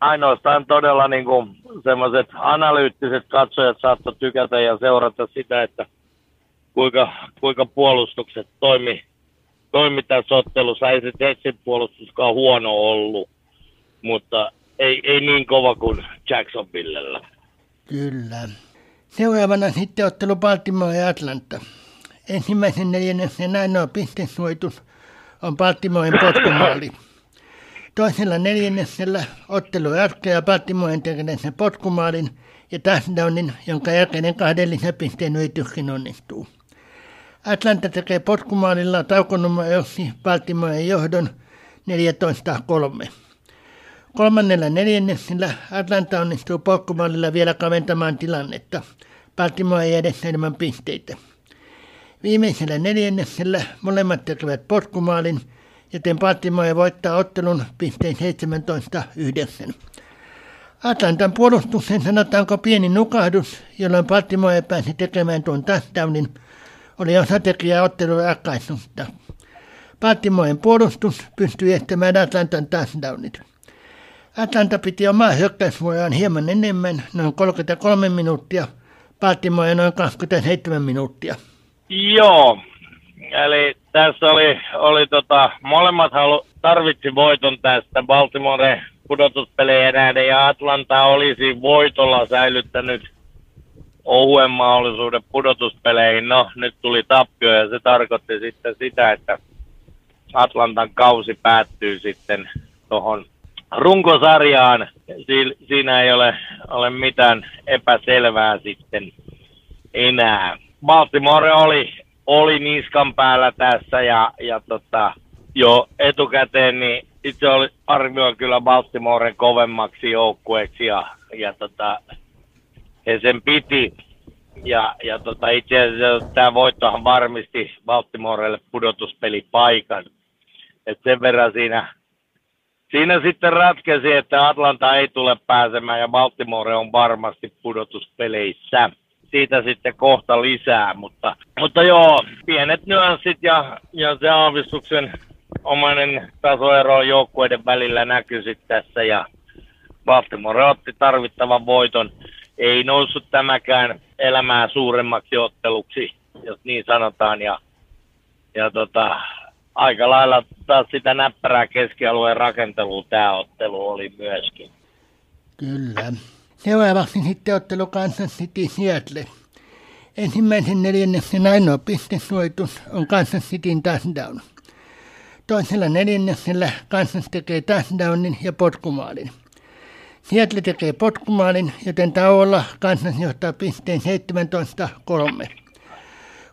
[SPEAKER 2] ainoastaan todella niin kuin semmoiset analyyttiset katsojat saattoi tykätä ja seurata sitä, että kuinka, kuinka puolustukset toimi, toimi tässä ottelussa. Ei se Jetsin puolustuskaan huono ollut, mutta ei, ei niin kova kuin Jacksonvillellä.
[SPEAKER 1] Kyllä. Seuraavana sitten ottelu Baltimore ja Atlanta. Ensimmäisen neljänneksen ainoa pistesuoitus on Baltimoren potkumaali. Toisella neljänneksellä ottelu jatkaa Baltimoren tekemään sen potkumaalin ja touchdownin, jonka jälkeinen kahden lisäpisteen yrityskin onnistuu. Atlanta tekee potkumaalilla taukonumero Baltimoren johdon 14-3. Kolmannella neljänneksellä Atlanta onnistuu potkumaalilla vielä kaventamaan tilannetta. Baltimore ei edes enemmän pisteitä. Viimeisellä neljänneksellä molemmat tekevät potkumaalin – joten Baltimore voittaa ottelun pisteen 17-9. Atlantan puolustuksen sanotaanko pieni nukahdus, jolloin Baltimore pääsi tekemään tuon touchdownin, oli osatekijä ottelun ratkaisusta. Baltimoren puolustus pystyi estämään Atlantan touchdownit. Atlanta piti omaa hyökkäysvuoroaan hieman enemmän, noin 33 minuuttia, Baltimore noin 27 minuuttia.
[SPEAKER 2] Joo, Eli tässä oli, oli tota, molemmat halu, tarvitsi voiton tästä Baltimore pudotuspeleihin nähden ja Atlanta olisi voitolla säilyttänyt ohuen mahdollisuuden pudotuspeleihin. No, nyt tuli tappio ja se tarkoitti sitten sitä, että Atlantan kausi päättyy sitten tuohon runkosarjaan. Si- siinä ei ole, ole mitään epäselvää sitten enää. Baltimore oli oli niskan päällä tässä ja, ja tota, jo etukäteen niin itse oli arvioin kyllä Baltimoren kovemmaksi joukkueeksi ja, ja tota, he sen piti. Ja, ja tota, itse asiassa tämä voittohan varmisti Baltimorelle pudotuspelipaikan. Et sen verran siinä siinä sitten ratkesi, että Atlanta ei tule pääsemään ja Baltimore on varmasti pudotuspeleissä. Siitä sitten kohta lisää, mutta, mutta joo, pienet nyanssit ja, ja se aavistuksen omainen tasoero joukkueiden välillä näkyy sitten tässä ja Baltimore otti tarvittavan voiton. Ei noussut tämäkään elämää suuremmaksi otteluksi, jos niin sanotaan. Ja, ja tota, aika lailla taas sitä näppärää keskialueen rakentelua tämä ottelu oli myöskin.
[SPEAKER 1] Kyllä. Seuraavaksi sitten ottelu Kansas City Seattle. Ensimmäisen neljänneksen ainoa pistesuoitus on Kansas Cityn touchdown. Toisella neljänneksellä Kansas tekee touchdownin ja potkumaalin. Seattle tekee potkumaalin, joten tauolla Kansas johtaa pisteen 17-3.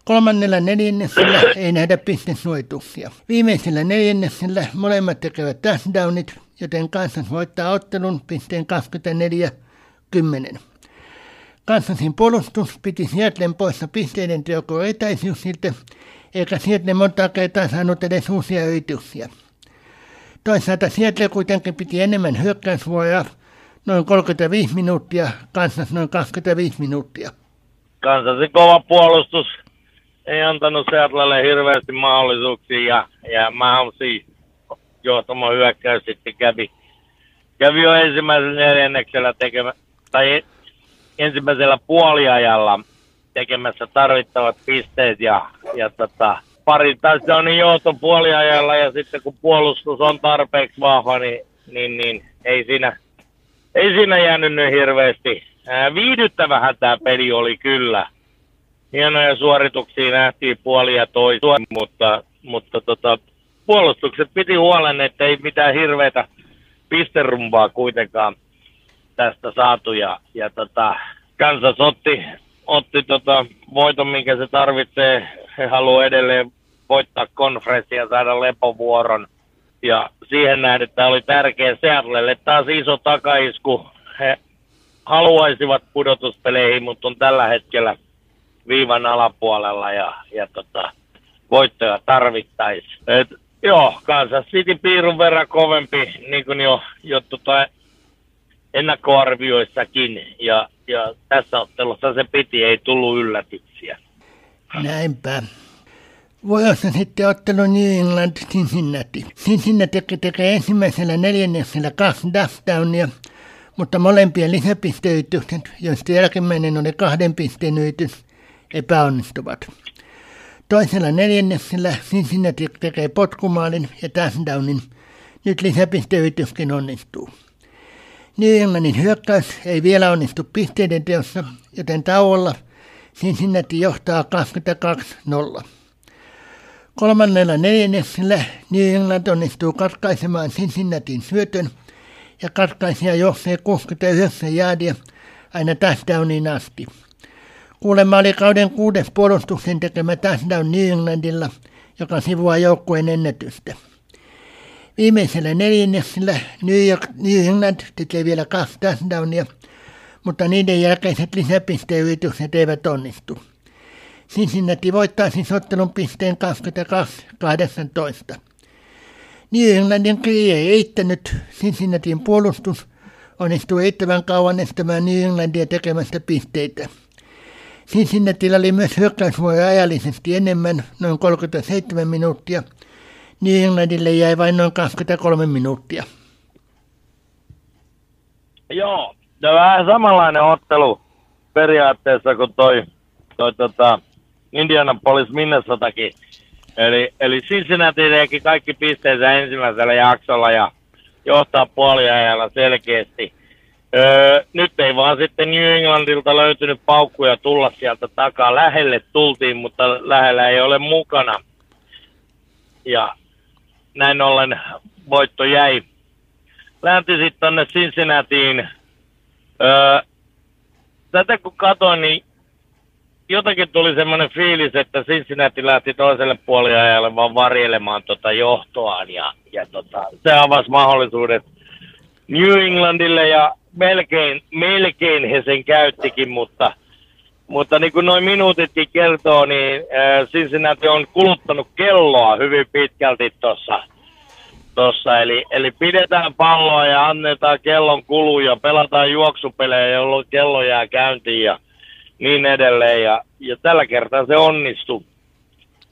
[SPEAKER 1] Kolmannella neljänneksellä ei nähdä pistesuoituksia. Viimeisellä neljänneksellä molemmat tekevät touchdownit, joten Kansas voittaa ottelun pisteen 24-10. Kansasin puolustus piti Seattlen poissa pisteiden teoko etäisyyksiltä, eikä Seattle monta kertaa saanut edes uusia yrityksiä. Toisaalta Seattle kuitenkin piti enemmän hyökkäysvuoroja, noin 35 minuuttia, Kansas noin 25 minuuttia.
[SPEAKER 2] Kansasin kova puolustus ei antanut Seattlelle hirveästi mahdollisuuksia ja, ja Mahomsin johtama hyökkäys sitten kävi, kävi jo ensimmäisellä neljänneksellä tekemä, tai ensimmäisellä puoliajalla tekemässä tarvittavat pisteet ja, ja tota, pari touchdownin johto puoliajalla ja sitten kun puolustus on tarpeeksi vahva, niin, niin, niin ei, siinä, ei siinä jäänyt nyt hirveästi. Ää, viihdyttävähän tämä peli oli kyllä. Hienoja suorituksia nähtiin puoli ja toisua, mutta, mutta tota, puolustukset piti huolen, että ei mitään hirveätä pisterumbaa kuitenkaan tästä saatu ja, ja tota, Kansas otti, otti tota voiton, minkä se tarvitsee. He haluaa edelleen voittaa konferenssia ja saada lepovuoron. Ja siihen nähden tämä oli tärkeä Seattlelle taas iso takaisku. He haluaisivat pudotuspeleihin, mutta on tällä hetkellä viivan alapuolella ja, ja tota, voittoja tarvittaisiin. Joo, Kansas City piirun verran kovempi, niin kuin jo, jo tota, ennakkoarvioissakin. Ja, ja tässä ottelussa se piti, ei tullut yllätyksiä.
[SPEAKER 1] Näinpä. Vuorossa sitten ottelu New England Cincinnati. Cincinnati tekee ensimmäisellä neljänneksellä kaksi touchdownia, mutta molempien lisäpisteyritykset, joista jälkimmäinen oli kahden pisteen yritys, epäonnistuvat. Toisella neljänneksellä Cincinnati tekee potkumaalin ja touchdownin. Nyt lisäpisteyrityskin onnistuu. New Englandin hyökkäys ei vielä onnistu pisteiden teossa, joten tauolla Cincinnati johtaa 22-0. Kolmannella neljänneksellä New England onnistuu katkaisemaan Cincinnatin syötön ja katkaisija johtaa 69 jäädiä aina touchdowniin asti. Kuulemma oli kauden kuudes puolustuksen tekemä touchdown New Englandilla, joka sivuaa joukkueen ennätystä. Viimeisellä neljänneksellä New, York, New England tekee vielä kaksi touchdownia, mutta niiden jälkeiset lisäpisteyritykset eivät onnistu. Cincinnati voittaa siis ottelun pisteen 22-18. New Englandin kirje ei eittänyt Cincinnatin puolustus onnistui eittävän kauan estämään New Englandia tekemästä pisteitä. Cincinnatilla oli myös hyökkäysvuoroja ajallisesti enemmän, noin 37 minuuttia. New Englandille jäi vain noin 23 minuuttia.
[SPEAKER 2] Joo, on vähän samanlainen ottelu periaatteessa kuin toi, toi tota, Indianapolis Minnesotakin. Eli, eli Cincinnati teki kaikki pisteensä ensimmäisellä jaksolla ja johtaa puoliajalla selkeästi. Öö, nyt ei vaan sitten New Englandilta löytynyt paukkuja tulla sieltä takaa. Lähelle tultiin, mutta lähellä ei ole mukana. Ja näin ollen voitto jäi. Lähti sitten tonne Cincinnatiin. Öö, tätä kun katsoin, niin jotenkin tuli semmoinen fiilis, että Cincinnati lähti toiselle puoliajalle vaan varjelemaan tota johtoaan ja, ja tota, se avasi mahdollisuudet New Englandille ja melkein, melkein he sen käyttikin, mutta, mutta niin kuin noin minuutitkin kertoo, niin Cincinnati on kuluttanut kelloa hyvin pitkälti tuossa tossa. Eli, eli pidetään palloa ja annetaan kellon kuluja, pelataan juoksupelejä, jolloin kello jää käyntiin ja niin edelleen. Ja, ja tällä kertaa se onnistui.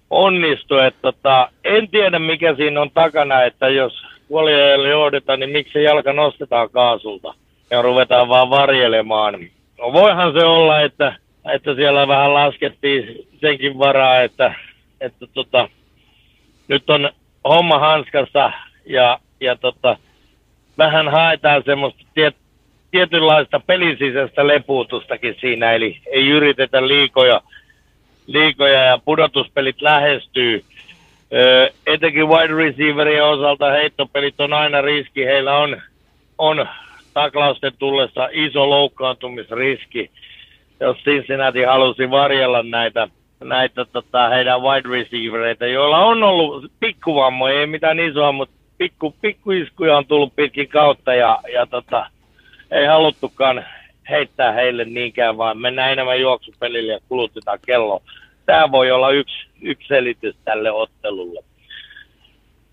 [SPEAKER 2] Onnistui, että tota, en tiedä mikä siinä on takana, että jos puoliajalle johdetaan, niin miksi jalka nostetaan kaasulta ja ruvetaan vaan varjelemaan. No voihan se olla, että, että siellä vähän laskettiin senkin varaa, että, että tota, nyt on homma hanskassa ja, ja tota, vähän haetaan semmoista tiet, tietynlaista pelisisäistä lepuutustakin siinä, eli ei yritetä liikoja, liikoja ja pudotuspelit lähestyy. Öö, etenkin wide receiverien osalta heittopelit on aina riski, heillä on, on taklausten tullessa iso loukkaantumisriski. Jos Cincinnati halusi varjella näitä, näitä tota, heidän wide receivereitä, joilla on ollut pikkuvammoja, ei mitään isoa, mutta pikku, pikkuiskuja on tullut pitkin kautta ja, ja tota, ei haluttukaan heittää heille niinkään, vaan mennään enemmän juoksupelille ja kulutetaan kello. Tämä voi olla yksi, yksi selitys tälle ottelulle.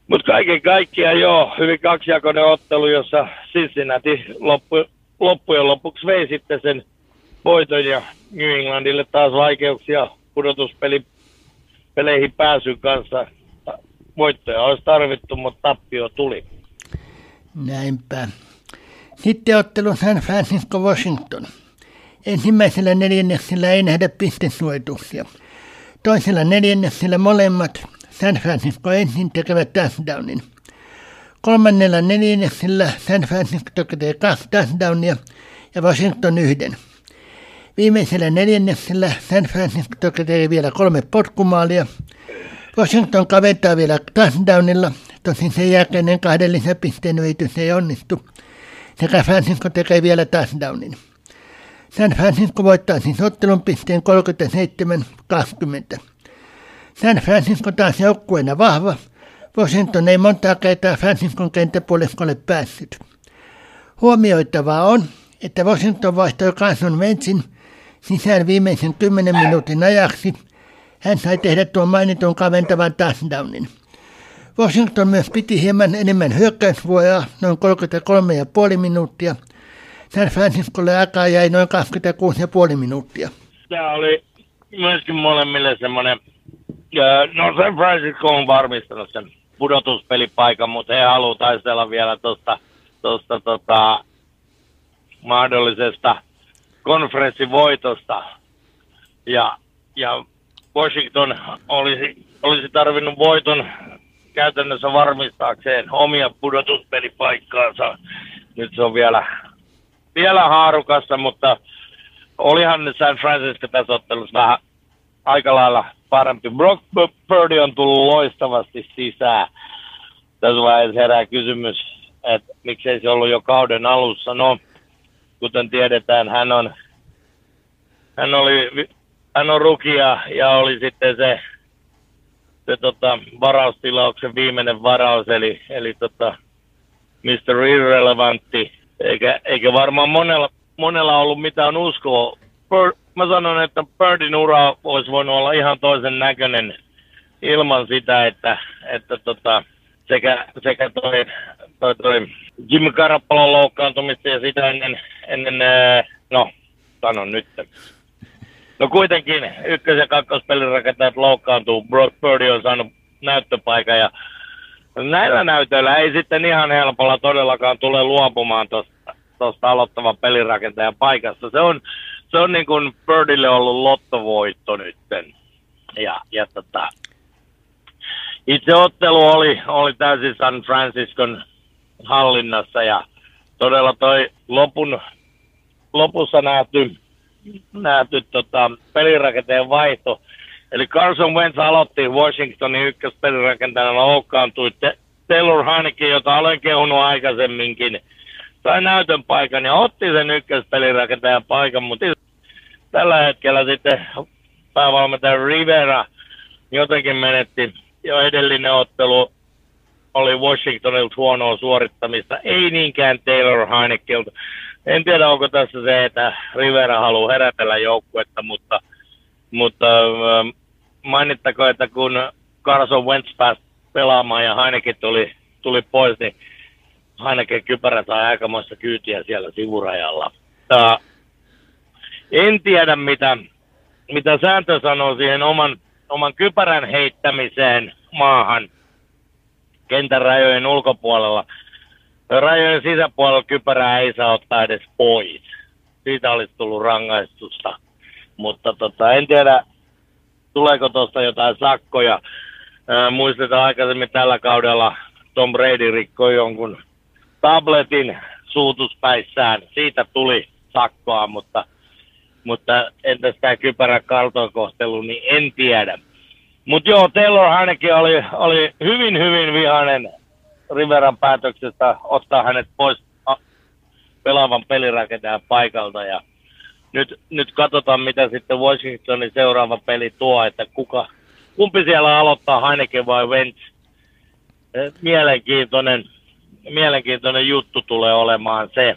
[SPEAKER 2] Mutta kaiken kaikkiaan joo, hyvin kaksijakoinen ottelu, jossa Cincinnati loppu, loppujen lopuksi vei sitten sen voiton ja New Englandille taas vaikeuksia pudotuspeli peleihin pääsyn kanssa. Voittoja olisi tarvittu, mutta tappio tuli.
[SPEAKER 1] Näinpä. Sitten ottelu San Francisco Washington. Ensimmäisellä neljänneksellä ei nähdä pistesuojituksia. Toisella neljänneksellä molemmat San Francisco ensin tekevät touchdownin. Kolmannella neljänneksellä San Francisco tekee kaksi touchdownia ja Washington yhden. Viimeisellä neljänneksellä San Francisco tekee vielä kolme potkumaalia. Washington kaventaa vielä touchdownilla, tosin sen jälkeinen kahden lisäpisteen yritys ei onnistu. Sekä Francisco tekee vielä touchdownin. San Francisco voittaa siis ottelun pisteen 37-20. San Francisco taas joukkueena vahva. Washington ei montaa kertaa Franciscon kenttäpuoliskolle päässyt. Huomioitavaa on, että Washington vaihtoi Carson Wentzin sisään viimeisen kymmenen minuutin ajaksi. Hän sai tehdä tuon mainitun kaventavan touchdownin. Washington myös piti hieman enemmän hyökkäysvuoroa, noin 33,5 minuuttia. San Franciscolle aikaa jäi noin 26,5 minuuttia.
[SPEAKER 2] Tämä oli myöskin molemmille semmoinen No San Francisco on varmistanut sen pudotuspelipaikan, mutta he haluavat taistella vielä tuosta tosta, tota, mahdollisesta konferenssivoitosta. Ja, ja Washington olisi, olisi tarvinnut voiton käytännössä varmistaakseen omia pudotuspelipaikkaansa. Nyt se on vielä, vielä haarukassa, mutta olihan San Francisco tässä ottelussa vähän aika lailla parempi. Brock Purdy on tullut loistavasti sisään. Tässä vaiheessa herää kysymys, että miksei se ollut jo kauden alussa. No, kuten tiedetään, hän on, hän oli, hän on rukia ja oli sitten se, se tota, varaustilauksen viimeinen varaus, eli, eli tota, Mr. Irrelevantti. Eikä, eikä varmaan monella, monella ollut mitään uskoa mä sanon, että Birdin ura olisi voinut olla ihan toisen näköinen ilman sitä, että, että tota, sekä, sekä toi, toi, toi Jimmy Karapalon loukkaantumista ja sitä ennen, ennen no, sanon nyt. No kuitenkin ykkös- ja kakkospelirakentajat loukkaantuu. Brock Purdy on saanut näyttöpaikan ja näillä näytöillä ei sitten ihan helpolla todellakaan tule luopumaan tuosta aloittavan pelirakentajan paikasta. Se on, se on niin kuin Birdille ollut lottovoitto nytten. Ja, ja tota, itse ottelu oli, oli täysin San Franciscon hallinnassa ja todella toi lopun, lopussa nähty, nähty tota, pelirakenteen vaihto. Eli Carson Wentz aloitti Washingtonin ykköspelirakentajana loukkaantui. Te- Taylor Haneke, jota olen kehunut aikaisemminkin, sai näytön paikan ja otti sen ykköspelirakentajan paikan, mutta tällä hetkellä sitten päävalmentaja Rivera jotenkin menetti jo edellinen ottelu oli Washingtonilta huonoa suorittamista, ei niinkään Taylor Heinekilta. En tiedä, onko tässä se, että Rivera haluaa herätellä joukkuetta, mutta, mutta ähm, mainittako, että kun Carson Wentz pääsi pelaamaan ja Heineken tuli tuli pois, niin ainakin kypärä sai aikamoista kyytiä siellä sivurajalla. En tiedä, mitä, mitä sääntö sanoo siihen oman, oman kypärän heittämiseen maahan kentän rajojen ulkopuolella. Rajojen sisäpuolella kypärää ei saa ottaa edes pois. Siitä olisi tullut rangaistusta. Mutta tota, en tiedä, tuleeko tuosta jotain sakkoja. Ää, muistetaan aikaisemmin tällä kaudella Tom Brady rikkoi jonkun tabletin suutuspäissään. Siitä tuli sakkoa, mutta, mutta entäs tämä kypärä kaltoinkohtelu, niin en tiedä. Mutta joo, Taylor ainakin oli, oli hyvin, hyvin vihainen Riveran päätöksestä ottaa hänet pois pelaavan pelirakentajan paikalta. Ja nyt, nyt katsotaan, mitä sitten Washingtonin seuraava peli tuo, että kuka, kumpi siellä aloittaa, Heineken vai Wentz. Eh, mielenkiintoinen, mielenkiintoinen juttu tulee olemaan se.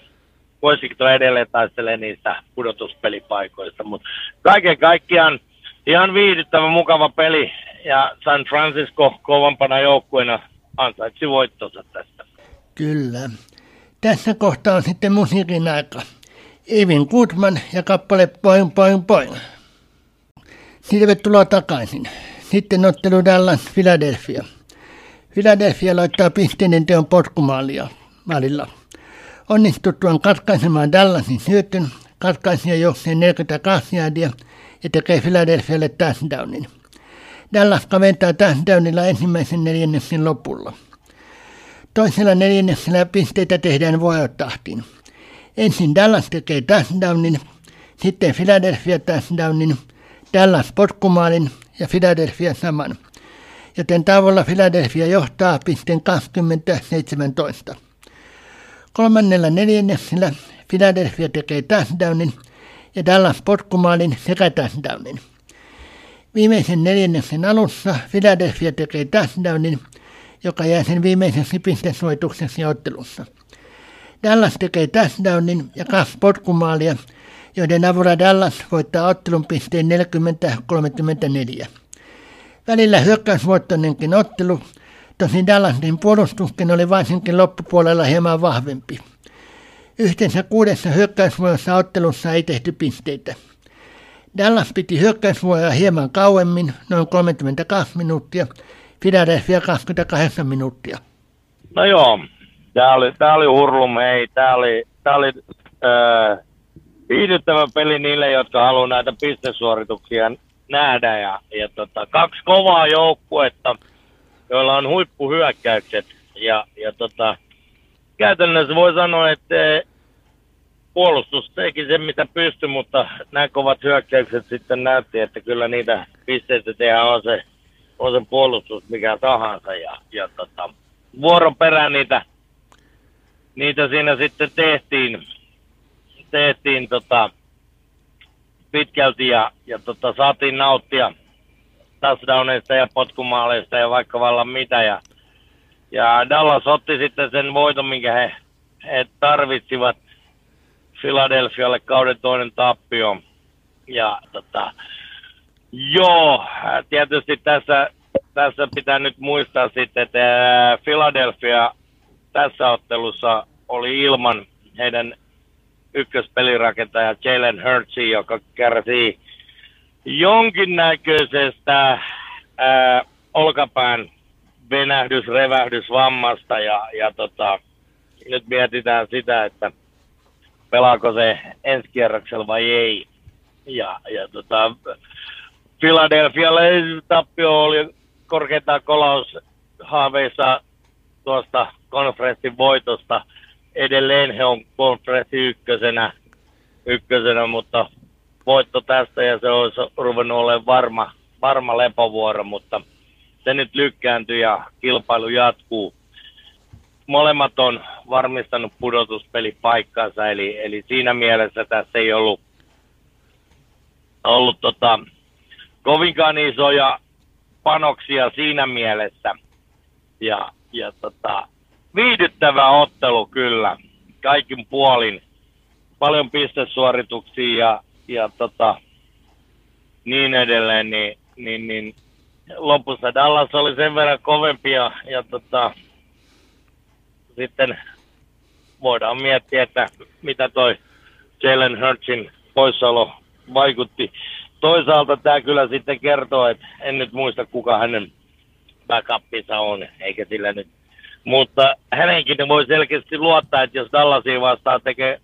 [SPEAKER 2] Washington edelleen taistelee niistä pudotuspelipaikoista, mutta kaiken kaikkiaan ihan viihdyttävä, mukava peli ja San Francisco kovampana joukkueena ansaitsi voittonsa tästä.
[SPEAKER 1] Kyllä. Tässä kohtaa on sitten musiikin aika. Evin Goodman ja kappale Poing Poing Poing. Tervetuloa takaisin. Sitten ottelu Dallas Philadelphia. Philadelphia laittaa pisteinen teon potkumaalia maalilla. Onnistuttuaan katkaisemaan Dallasin syötön, katkaisija juoksee 42 jäädiä ja tekee Philadelphialle touchdownin. Dallas kaventaa touchdownilla ensimmäisen neljänneksen lopulla. Toisella neljänneksellä pisteitä tehdään vuorotahtiin. Ensin Dallas tekee touchdownin, sitten Philadelphia touchdownin, Dallas potkumaalin ja Philadelphia saman. Joten tauolla Philadelphia johtaa pisteen 20-17. Kolmannella neljänneksellä Philadelphia tekee touchdownin ja Dallas potkumaalin sekä touchdownin. Viimeisen neljänneksen alussa Philadelphia tekee touchdownin, joka jää sen viimeiseksi pistesuoitukseksi ottelussa. Dallas tekee touchdownin ja kaksi potkumaalia, joiden avulla Dallas voittaa ottelun pisteen 40-34. Välillä hyökkäysvoittoinenkin ottelu, tosin Dallasin puolustuskin oli varsinkin loppupuolella hieman vahvempi. Yhteensä kuudessa hyökkäysvuorossa ottelussa ei tehty pisteitä. Dallas piti hyökkäysvuoroja hieman kauemmin, noin 32 minuuttia, Philadelphia 28 minuuttia.
[SPEAKER 2] No joo, tämä oli, tää oli hurlum, ei, tämä oli, tää oli äh, viihdyttävä peli niille, jotka haluaa näitä pistesuorituksia nähdä. Ja, ja tota, kaksi kovaa joukkuetta, joilla on huippuhyökkäykset. Ja, ja tota, käytännössä voi sanoa, että puolustus teki sen, mitä pystyi, mutta nämä kovat hyökkäykset sitten näytti, että kyllä niitä pisteitä tehdään on se, on se puolustus mikä tahansa. Ja, ja tota, vuoron perään niitä, niitä siinä sitten tehtiin, tehtiin tota, pitkälti ja, ja tota, saatiin nauttia touchdowneista ja potkumaaleista ja vaikka vallan mitä. Ja, ja Dallas otti sitten sen voiton, minkä he, he tarvitsivat Philadelphialle kauden toinen tappio. Ja tota, joo, tietysti tässä, tässä pitää nyt muistaa sitten, että Philadelphia tässä ottelussa oli ilman heidän ykköspelirakentaja Jalen Hurtsi, joka kärsii jonkinnäköisestä ää, olkapään venähdys, revähdys vammasta ja, ja tota, nyt mietitään sitä, että pelaako se ensi kierroksella vai ei. Ja, ja tota, Philadelphialle tappio oli korkeintaan kolaus haaveissa tuosta konferenssin voitosta. Edelleen he on konferenssi ykkösenä, ykkösenä, mutta voitto tästä ja se olisi ruvennut olemaan varma, varma lepovuoro, mutta se nyt lykkääntyi ja kilpailu jatkuu molemmat on varmistanut pudotuspelipaikkansa, eli, eli siinä mielessä tässä ei ollut, ollut tota, kovinkaan isoja panoksia siinä mielessä. Ja, ja tota, viihdyttävä ottelu kyllä, kaikin puolin. Paljon pistesuorituksia ja, ja tota, niin edelleen, niin, niin, niin lopussa Dallas oli sen verran kovempia ja, ja tota, sitten voidaan miettiä, että mitä toi Jalen Hurtsin poissaolo vaikutti. Toisaalta tämä kyllä sitten kertoo, että en nyt muista kuka hänen backupinsa on, eikä sillä nyt. Mutta hänenkin voi selkeästi luottaa, että jos Dallasia vastaan tekee,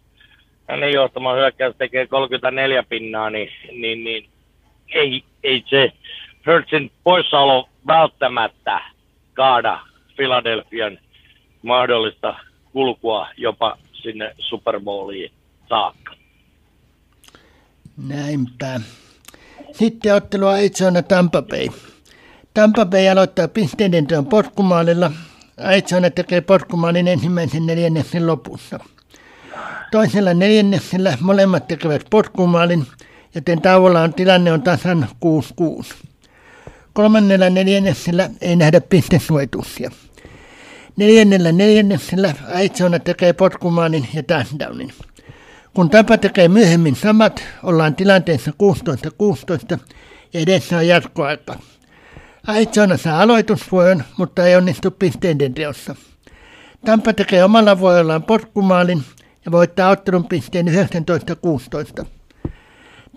[SPEAKER 2] hänen johtama hyökkäys tekee 34 pinnaa, niin, niin, niin ei, ei se Hurtsin poissaolo välttämättä kaada Philadelphian mahdollista kulkua jopa sinne Super Bowliin saakka.
[SPEAKER 1] Näinpä. Sitten ottelua Arizona Tampa Bay. Tampa Bay aloittaa pisteiden teon potkumaalilla. Arizona tekee potkumaalin ensimmäisen neljänneksen lopussa. Toisella neljänneksellä molemmat tekevät potkumaalin, joten tauolla on tilanne on tasan 6-6. Kolmannella neljänneksellä ei nähdä pistesuojituksia. Neljännellä neljänneksellä Arizona tekee potkumaalin ja touchdownin. Kun Tampa tekee myöhemmin samat, ollaan tilanteessa 16-16 ja edessä on jatkoaika. Arizona saa aloitusvuoron, mutta ei onnistu pisteiden teossa. Tampa tekee omalla vuorollaan potkumaalin ja voittaa ottelun pisteen 19-16.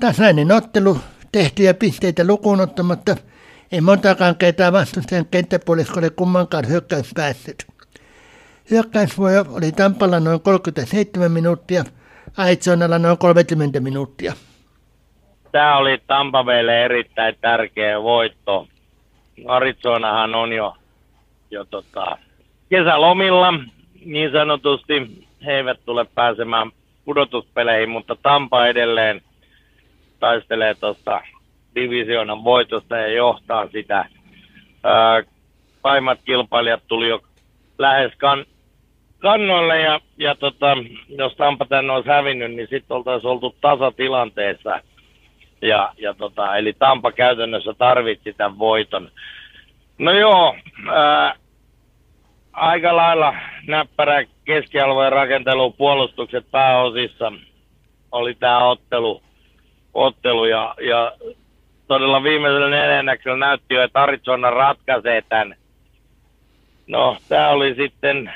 [SPEAKER 1] Tasainen ottelu, tehtyjä pisteitä lukuun ottamatta, ei montakaan kertaa vastustajan kenttäpuoliskolle kummankaan hyökkäys päässyt. Hyökkäysvuoro oli Tampalla noin 37 minuuttia, Arizonalla noin 30 minuuttia.
[SPEAKER 2] Tämä oli Tampaveille erittäin tärkeä voitto. Arizonahan on jo, jo tota, kesälomilla niin sanotusti. He eivät tule pääsemään pudotuspeleihin, mutta Tampa edelleen taistelee tuosta divisioonan voitosta ja johtaa sitä. Ää, paimat kilpailijat tuli jo lähes kan, kannoille ja, ja tota, jos Tampa tänne olisi hävinnyt, niin sitten oltaisiin oltu tasatilanteessa. Ja, ja tota, eli Tampa käytännössä tarvitsi tämän voiton. No joo, ää, aika lailla näppärä keskialueen rakentelu, puolustukset pääosissa oli tämä ottelu, ottelu ja, ja todella viimeisellä neljänneksellä näytti jo, että Arizona ratkaisee tämän. No, tämä oli sitten,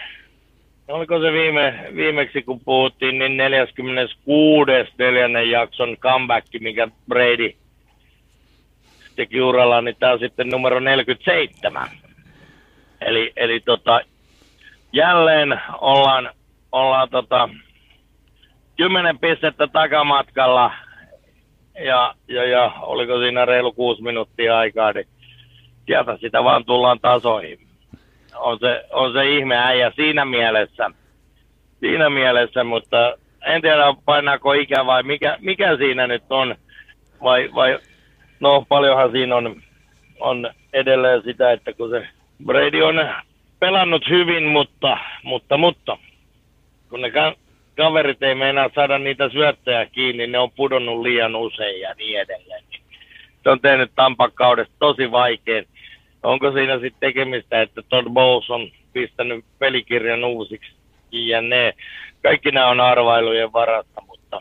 [SPEAKER 2] oliko se viime, viimeksi kun puhuttiin, niin 46. neljännen jakson comeback, mikä Brady teki uralla, niin tämä on sitten numero 47. Eli, eli tota, jälleen ollaan, ollaan tota, 10 pistettä takamatkalla – ja, ja, ja oliko siinä reilu kuusi minuuttia aikaa, niin sieltä sitä vaan tullaan tasoihin. On se, on se ihme äijä siinä mielessä, siinä mielessä, mutta en tiedä painaako ikä vai mikä, mikä siinä nyt on, vai, vai no paljonhan siinä on, on edelleen sitä, että kun se Brady on pelannut hyvin, mutta, mutta, mutta kun ne kaverit ei meinaa saada niitä syöttäjä kiinni, ne on pudonnut liian usein ja niin edelleen. Se on tehnyt Tampakaudesta tosi vaikein. Onko siinä sitten tekemistä, että Todd Bowles on pistänyt pelikirjan uusiksi ja ne. Kaikki nämä on arvailujen varassa, mutta,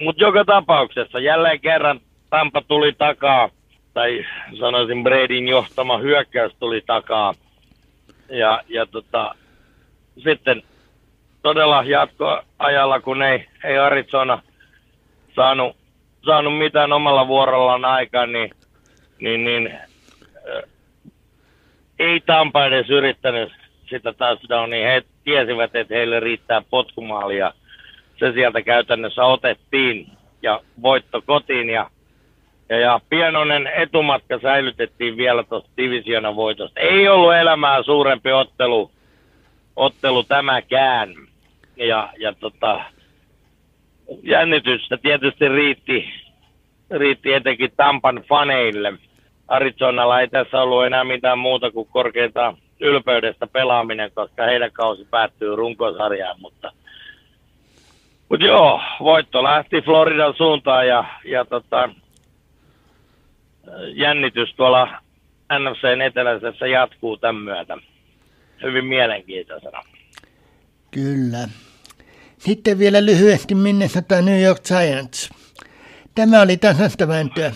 [SPEAKER 2] mutta joka tapauksessa jälleen kerran Tampa tuli takaa, tai sanoisin Bradyn johtama hyökkäys tuli takaa. Ja, ja tota, sitten todella jatkoajalla, kun ei, ei Arizona saanut, saanut mitään omalla vuorollaan aikaan, niin, niin, niin äh, ei Tampa edes yrittänyt sitä touchdownia. He tiesivät, että heille riittää potkumaalia. Se sieltä käytännössä otettiin ja voitto kotiin ja ja, ja pienoinen etumatka säilytettiin vielä tuosta divisionan voitosta. Ei ollut elämää suurempi ottelu, ottelu tämäkään ja, ja tota, jännitystä tietysti riitti, riitti etenkin Tampan faneille. Arizonalla ei tässä ollut enää mitään muuta kuin korkeinta ylpeydestä pelaaminen, koska heidän kausi päättyy runkosarjaan, mutta mutta joo, voitto lähti Floridan suuntaan ja, ja tota, jännitys tuolla NFCn eteläisessä jatkuu tämän myötä. Hyvin mielenkiintoisena.
[SPEAKER 1] Kyllä. Sitten vielä lyhyesti Minnesota New York Giants. Tämä oli tasasta vääntöä.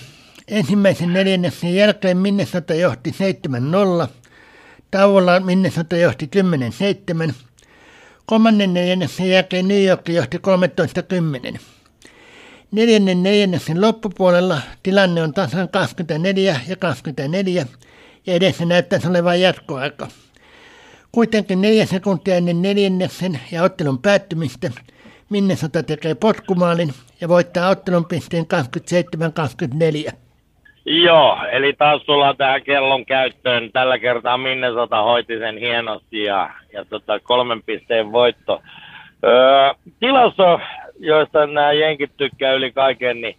[SPEAKER 1] Ensimmäisen neljänneksen jälkeen Minnesota johti 7-0. Tauolla Minnesota johti 10-7. Kolmannen neljänneksen jälkeen New York johti 13-10. Neljännen neljänneksen loppupuolella tilanne on tasan 24 ja 24 ja edessä näyttäisi olevan jatkoaika. Kuitenkin neljä sekuntia ennen neljänneksen ja ottelun päättymistä Minnesota tekee potkumaalin ja voittaa ottelun pisteen 27-24.
[SPEAKER 2] Joo, eli taas tullaan tähän kellon käyttöön. Tällä kertaa Minnesota hoiti sen hienosti ja, ja tota, kolmen pisteen voitto. Öö, tilasto, joista nämä jenkit tykkää yli kaiken, niin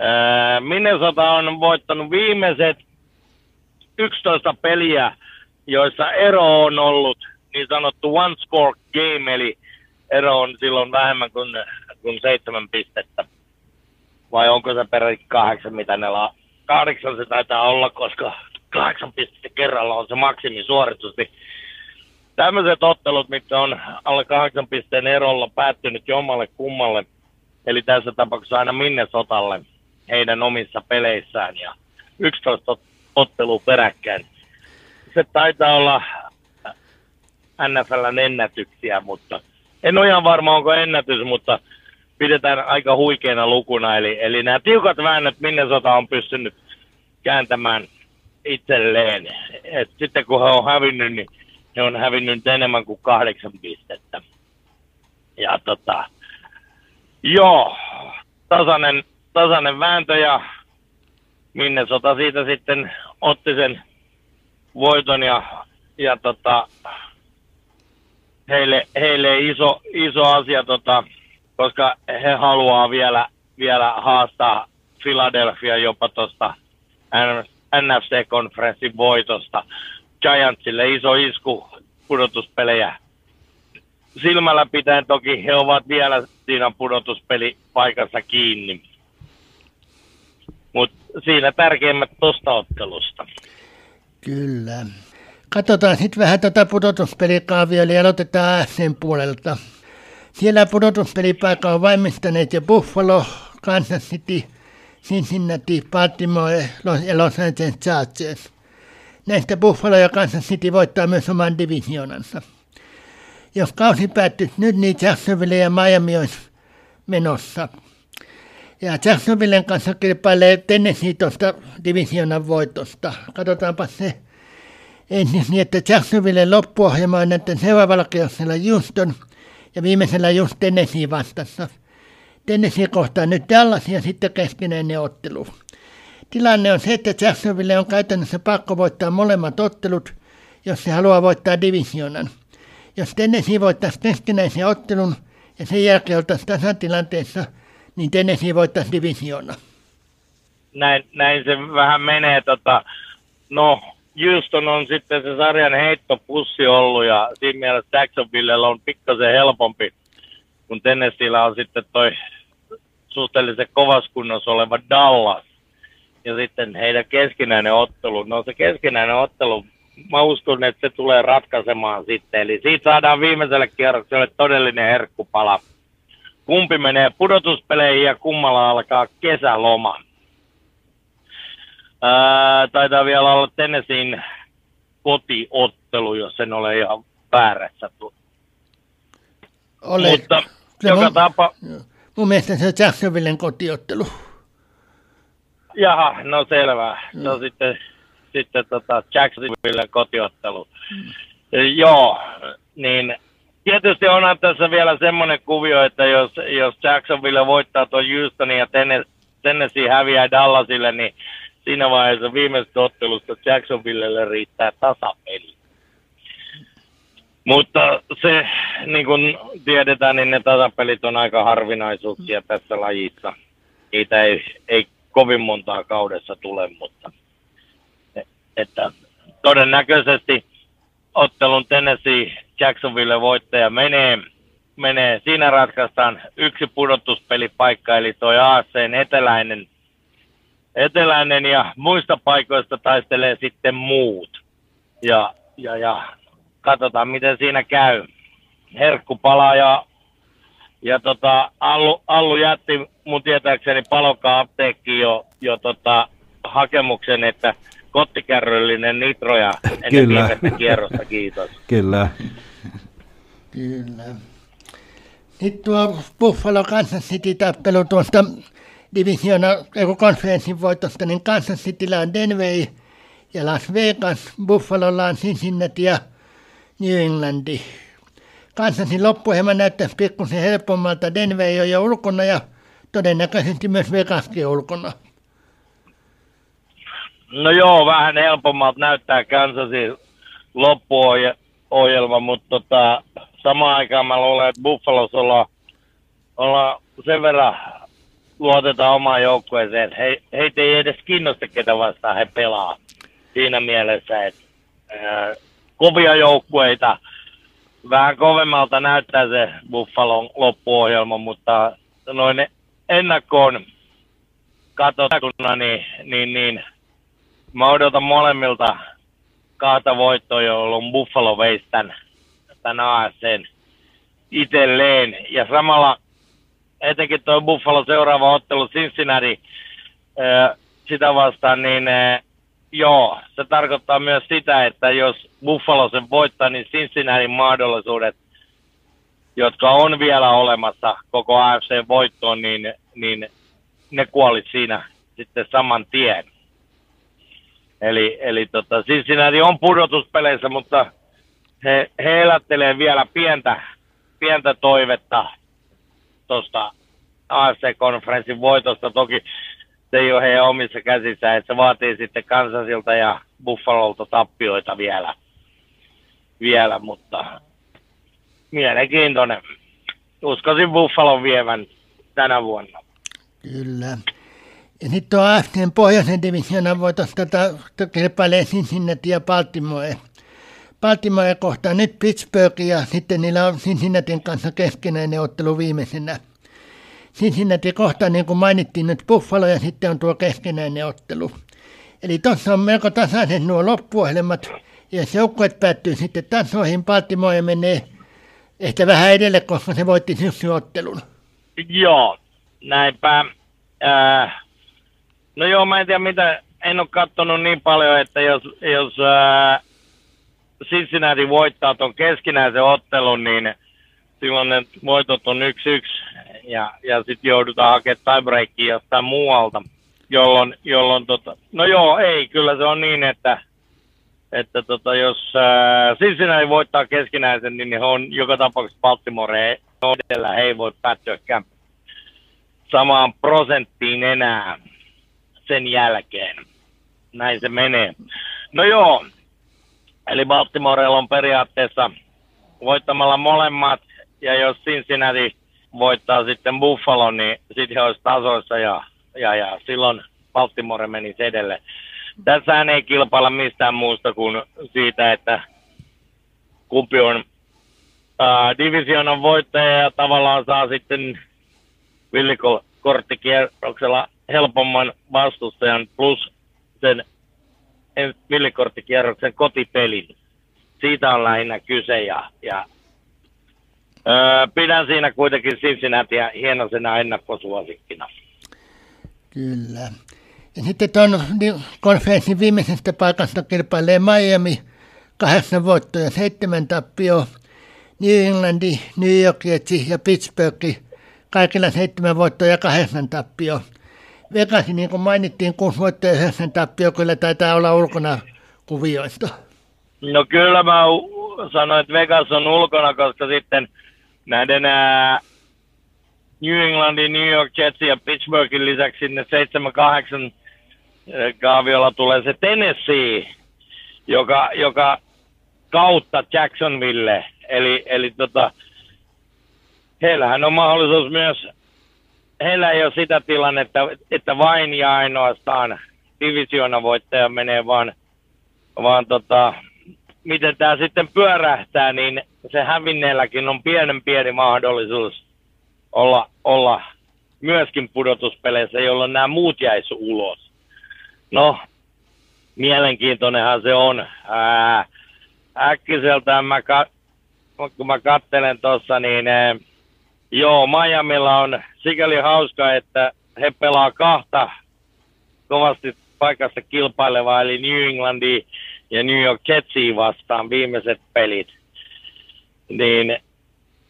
[SPEAKER 2] öö, Minnesota on voittanut viimeiset 11 peliä, joissa ero on ollut niin sanottu one score game, eli ero on silloin vähemmän kuin, kuin seitsemän pistettä. Vai onko se peräti kahdeksan, mitä ne la- kahdeksan se taitaa olla, koska kahdeksan pistettä kerralla on se maksimisuoritus. Niin tämmöiset ottelut, mitkä on alle kahdeksan pisteen erolla päättynyt jommalle kummalle, eli tässä tapauksessa aina Minnesotalle heidän omissa peleissään ja 11 ottelua peräkkäin. Se taitaa olla NFLn ennätyksiä, mutta en ole ihan varma, onko ennätys, mutta pidetään aika huikeana lukuna. Eli, eli nämä tiukat väännöt Minnesota on pystynyt kääntämään itselleen. Et sitten kun he on hävinnyt, niin he on hävinnyt enemmän kuin kahdeksan pistettä. Ja tota, joo, tasainen, tasainen vääntö ja Minnesota siitä sitten otti sen voiton ja, ja tota, heille, heille iso, iso asia, tota, koska he haluaa vielä, vielä haastaa Philadelphia jopa tuosta NFC-konferenssin voitosta. Giantsille iso isku pudotuspelejä silmällä pitäen toki he ovat vielä siinä pudotuspelipaikassa kiinni. Mutta siinä tärkeimmät tuosta ottelusta.
[SPEAKER 1] Kyllä. Katsotaan sitten vähän tätä pudotuspelikaavia, eli aloitetaan sen puolelta. Siellä pudotuspelipaikka on valmistaneet jo Buffalo, Kansas City, Cincinnati, Baltimore ja Los Angeles Chargers. Näistä Buffalo ja Kansas City voittaa myös oman divisionansa. Jos kausi päättyy nyt, niin Jacksonville ja Miami olisi menossa. Ja Jacksonvillen kanssa kilpailee Tennessee tuosta divisionan voitosta. Katsotaanpa se ensin niin, että Jacksonville loppuohjelma on näiden seuraavalla kierroksella Houston ja viimeisellä just Tennessee vastassa. Tennessee kohtaa nyt Dallas ja sitten keskinäinen ottelu. Tilanne on se, että Jacksonville on käytännössä pakko voittaa molemmat ottelut, jos se haluaa voittaa divisionan. Jos Tennessee voittaisi keskinäisen ottelun ja sen jälkeen oltaisiin tasatilanteessa, niin Tennessee voittaisi divisiona.
[SPEAKER 2] Näin, näin se vähän menee. Tota, no, Houston on sitten se sarjan heittopussi ollut ja siinä mielessä Jacksonvillella on pikkasen helpompi, kun Tennesseellä on sitten toi suhteellisen kovaskunnossa oleva Dallas. Ja sitten heidän keskinäinen ottelu. No se keskinäinen ottelu, mä uskon, että se tulee ratkaisemaan sitten. Eli siitä saadaan viimeiselle kierrokselle todellinen herkkupala. Kumpi menee pudotuspeleihin ja kummalla alkaa kesäloma. Ää, taitaa vielä olla Tennesseein kotiottelu, jos en ole ihan väärässä.
[SPEAKER 1] Ole.
[SPEAKER 2] Mutta
[SPEAKER 1] Se
[SPEAKER 2] joka
[SPEAKER 1] mun-
[SPEAKER 2] tapa...
[SPEAKER 1] Mun mielestä se on Jacksonvillen kotiottelu.
[SPEAKER 2] Jaha, no selvä. Se on sitten, sitten tota Jacksonville kotiottelu. Joo, niin tietysti onhan tässä vielä semmoinen kuvio, että jos, jos Jacksonville voittaa tuon Houstonin ja Tennes- Tennessee häviää Dallasille, niin siinä vaiheessa viimeisestä ottelusta Jacksonvillelle riittää tasapeli. Mutta se, niin kuin tiedetään, niin ne tasapelit on aika harvinaisuuksia tässä lajissa. Niitä ei, ei kovin montaa kaudessa tule, mutta että todennäköisesti ottelun Tennessee Jacksonville voittaja menee, menee. Siinä ratkaistaan yksi pudotuspelipaikka, eli toi ACn eteläinen, eteläinen ja muista paikoista taistelee sitten muut. Ja, ja, ja katsotaan, miten siinä käy. Herkku palaa ja, ja tota, Allu, Allu jätti mun tietääkseni palokaa apteekkiin jo, jo tota, hakemuksen, että kottikärryllinen nitroja ennen
[SPEAKER 3] Kyllä.
[SPEAKER 2] viimeistä kierrosta, kiitos.
[SPEAKER 3] Kyllä.
[SPEAKER 1] Kyllä. Nyt tuo Buffalo Kansas City tappelu tuosta divisiona, konferenssin voitosta, niin Kansas Cityllä on Denver ja Las Vegas, Buffalolla on Cincinnati ja New Englandi. Kansasin loppuohjelma näyttäisi pikkusen helpommalta. Denver on jo ulkona ja todennäköisesti myös Vegaskin ulkona.
[SPEAKER 2] No joo, vähän helpommalta näyttää Kansasin loppuohjelma, mutta tota, samaan aikaan mä luulen, että Buffalos ollaan, olla sen verran luotetaan omaan joukkueeseen, he, heitä ei edes kiinnosta, ketä vastaan he pelaa. Siinä mielessä, että ää, kovia joukkueita, vähän kovemmalta näyttää se Buffalon loppuohjelma, mutta noin ennakkoon katsottuna, niin, niin, niin mä odotan molemmilta kahta voittoa, jolloin Buffalo veisi tämän, ASCn itselleen. Ja samalla etenkin tuo Buffalo seuraava ottelu Cincinnati sitä vastaan, niin joo, se tarkoittaa myös sitä, että jos Buffalo sen voittaa, niin Cincinnati mahdollisuudet, jotka on vielä olemassa koko AFC-voittoon, niin, niin ne kuoli siinä sitten saman tien. Eli, eli tota, Cincinnati on pudotuspeleissä, mutta he, he elättelee vielä pientä, pientä toivetta tuosta AFC-konferenssin voitosta. Toki se ei ole heidän omissa käsissä, että se vaatii sitten Kansasilta ja Buffalolta tappioita vielä, vielä mutta mielenkiintoinen. Uskoisin Buffalon vievän tänä vuonna.
[SPEAKER 1] Kyllä. Ja sitten tuo AFCn pohjoisen divisioonan voitos tätä kilpailee Cincinnati ja Baltimore. Baltimore kohtaa nyt Pittsburgh ja sitten niillä on Cincinnatin kanssa keskenäinen ottelu viimeisenä. Cincinnati kohtaa, niin kuin mainittiin, nyt Buffalo ja sitten on tuo keskenäinen ottelu. Eli tuossa on melko tasaiset nuo loppuohjelmat. Ja joukkueet päättyy sitten tasoihin, Baltimore menee ehkä vähän edelle, koska se voitti syssyottelun.
[SPEAKER 2] Joo, näinpä. Äh, no joo, mä en tiedä mitä, en ole katsonut niin paljon, että jos, jos äh, Cincinnati voittaa tuon keskinäisen ottelun, niin silloin ne voitot on yksi yksi ja, ja sitten joudutaan hakemaan tiebreakia jostain muualta, jolloin, jolloin tota, no joo, ei, kyllä se on niin, että, että tota, jos äh, Cincinnati voittaa keskinäisen, niin he on joka tapauksessa Baltimore edellä, he ei voi päättyäkään samaan prosenttiin enää sen jälkeen. Näin se menee. No joo, eli Baltimorella on periaatteessa voittamalla molemmat, ja jos Cincinnati voittaa sitten Buffalo, niin sitten he olisi tasoissa ja, ja, ja silloin Baltimore meni edelle. Tässä ei kilpailla mistään muusta kuin siitä, että kumpi on ää, divisionan voittaja ja tavallaan saa sitten villikorttikierroksella helpomman vastustajan plus sen villikorttikierroksen kotipelin. Siitä on lähinnä kyse ja, ja Öö, pidän siinä kuitenkin Cincinnatia hienosena ennakkosuosikkina.
[SPEAKER 1] Kyllä. Ja sitten tuon konferenssin viimeisestä paikasta kilpailee Miami, kahdeksan voittoa ja seitsemän tappio. New Englandi, New York Jetsi ja Pittsburgh, kaikilla seitsemän voittoa ja kahdeksan tappio. Vegas, niin kuin mainittiin, kuusi voittoa ja yhdeksän tappio, kyllä taitaa olla ulkona kuvioista.
[SPEAKER 2] No kyllä mä sanoin, että Vegas on ulkona, koska sitten – näiden ää, New Englandin, New York Jetsin ja Pittsburghin lisäksi sinne 7-8 kaaviolla tulee se Tennessee, joka, joka kautta Jacksonville. Eli, eli tota, heillähän on mahdollisuus myös, heillä ei ole sitä tilannetta, että vain ja ainoastaan divisiona voittaja menee, vaan, vaan tota, miten tämä sitten pyörähtää, niin se hävinneelläkin on pienen pieni mahdollisuus olla, olla myöskin pudotuspeleissä, jolloin nämä muut jäisi ulos. No, mielenkiintoinenhan se on. Ää, äkkiseltään mä, ka- kun mä kattelen tuossa, niin ää, joo, Miamilla on sikäli hauska, että he pelaa kahta kovasti paikassa kilpailevaa, eli New Englandi ja New York Jetsia vastaan viimeiset pelit. Niin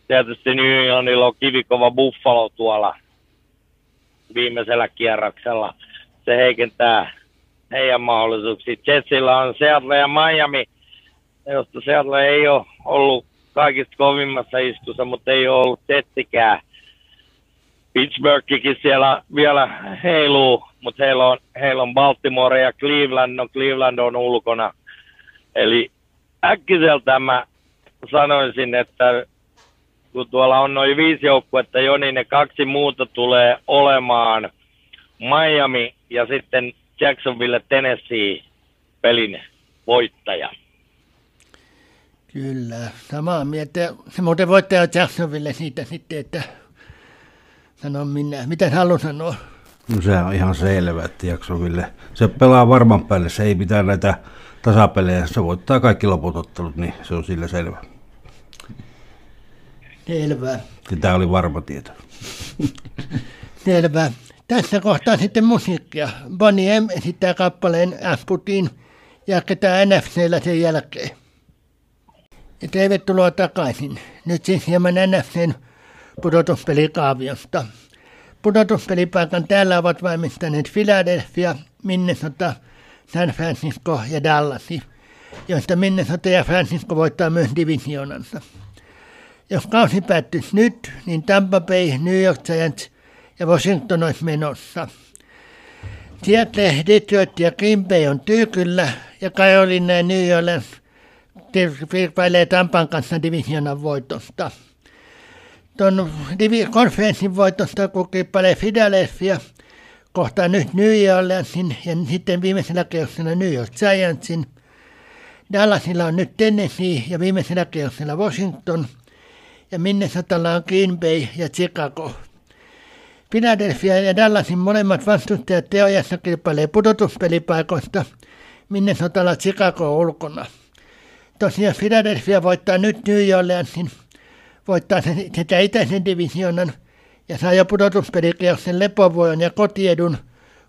[SPEAKER 2] tietysti New Englandilla on kivikova Buffalo tuolla viimeisellä kierroksella. Se heikentää heidän mahdollisuuksia. Jetsillä on Seattle ja Miami, josta Seattle ei ole ollut kaikista kovimmassa iskussa, mutta ei ole ollut Jetsikään. Pittsburghikin siellä vielä heiluu, mutta heillä on, heillä on Baltimore ja Cleveland, no Cleveland on ulkona. Eli äkkiseltä mä sanoisin, että kun tuolla on noin viisi joukkuetta jo, niin ne kaksi muuta tulee olemaan Miami ja sitten Jacksonville Tennessee pelin voittaja.
[SPEAKER 1] Kyllä, samaa mieltä. Muuten voittaja Jacksonville siitä sitten, että sano minä. Miten haluan sanoa?
[SPEAKER 3] No se on ihan selvä, että Jacksonville. Se pelaa varman päälle, se ei pitää näitä tasapelejä, se voittaa kaikki loput ottelut, niin se on sillä selvä.
[SPEAKER 1] Selvä.
[SPEAKER 3] Tämä oli varma tieto.
[SPEAKER 1] Selvä. Tässä kohtaa sitten musiikkia. Bonnie M esittää kappaleen Asputin ja ketään NFCllä sen jälkeen. Ja tervetuloa takaisin. Nyt siis hieman NFCn pudotuspelikaaviosta. Pudotuspelipaikan täällä ovat valmistaneet Philadelphia, Minnesota, San Francisco ja Dallas, joista Minnesota ja Francisco voittaa myös divisionansa. Jos kausi päättyisi nyt, niin Tampa Bay, New York Giants ja Washington olisi menossa. Seattle, Detroit ja Green Bay on tyykyllä ja Carolina ja New Orleans kilpailee Tampan kanssa divisionan voitosta. Tuon konferenssin voitosta kun kilpailee Philadelphia, kohtaa nyt New Orleansin ja sitten viimeisellä kierroksella New York Giantsin. Dallasilla on nyt Tennessee ja viimeisellä kierroksella Washington ja Minnesotalla on Green Bay ja Chicago. Philadelphia ja Dallasin molemmat vastustajat teojassa kilpailee pudotuspelipaikoista, Minnesotalla Chicago ulkona. Tosiaan Philadelphia voittaa nyt New Orleansin, voittaa sen, sitä itäisen divisionan ja saa jo pudotuspelikierroksen lepovuoron ja kotiedun,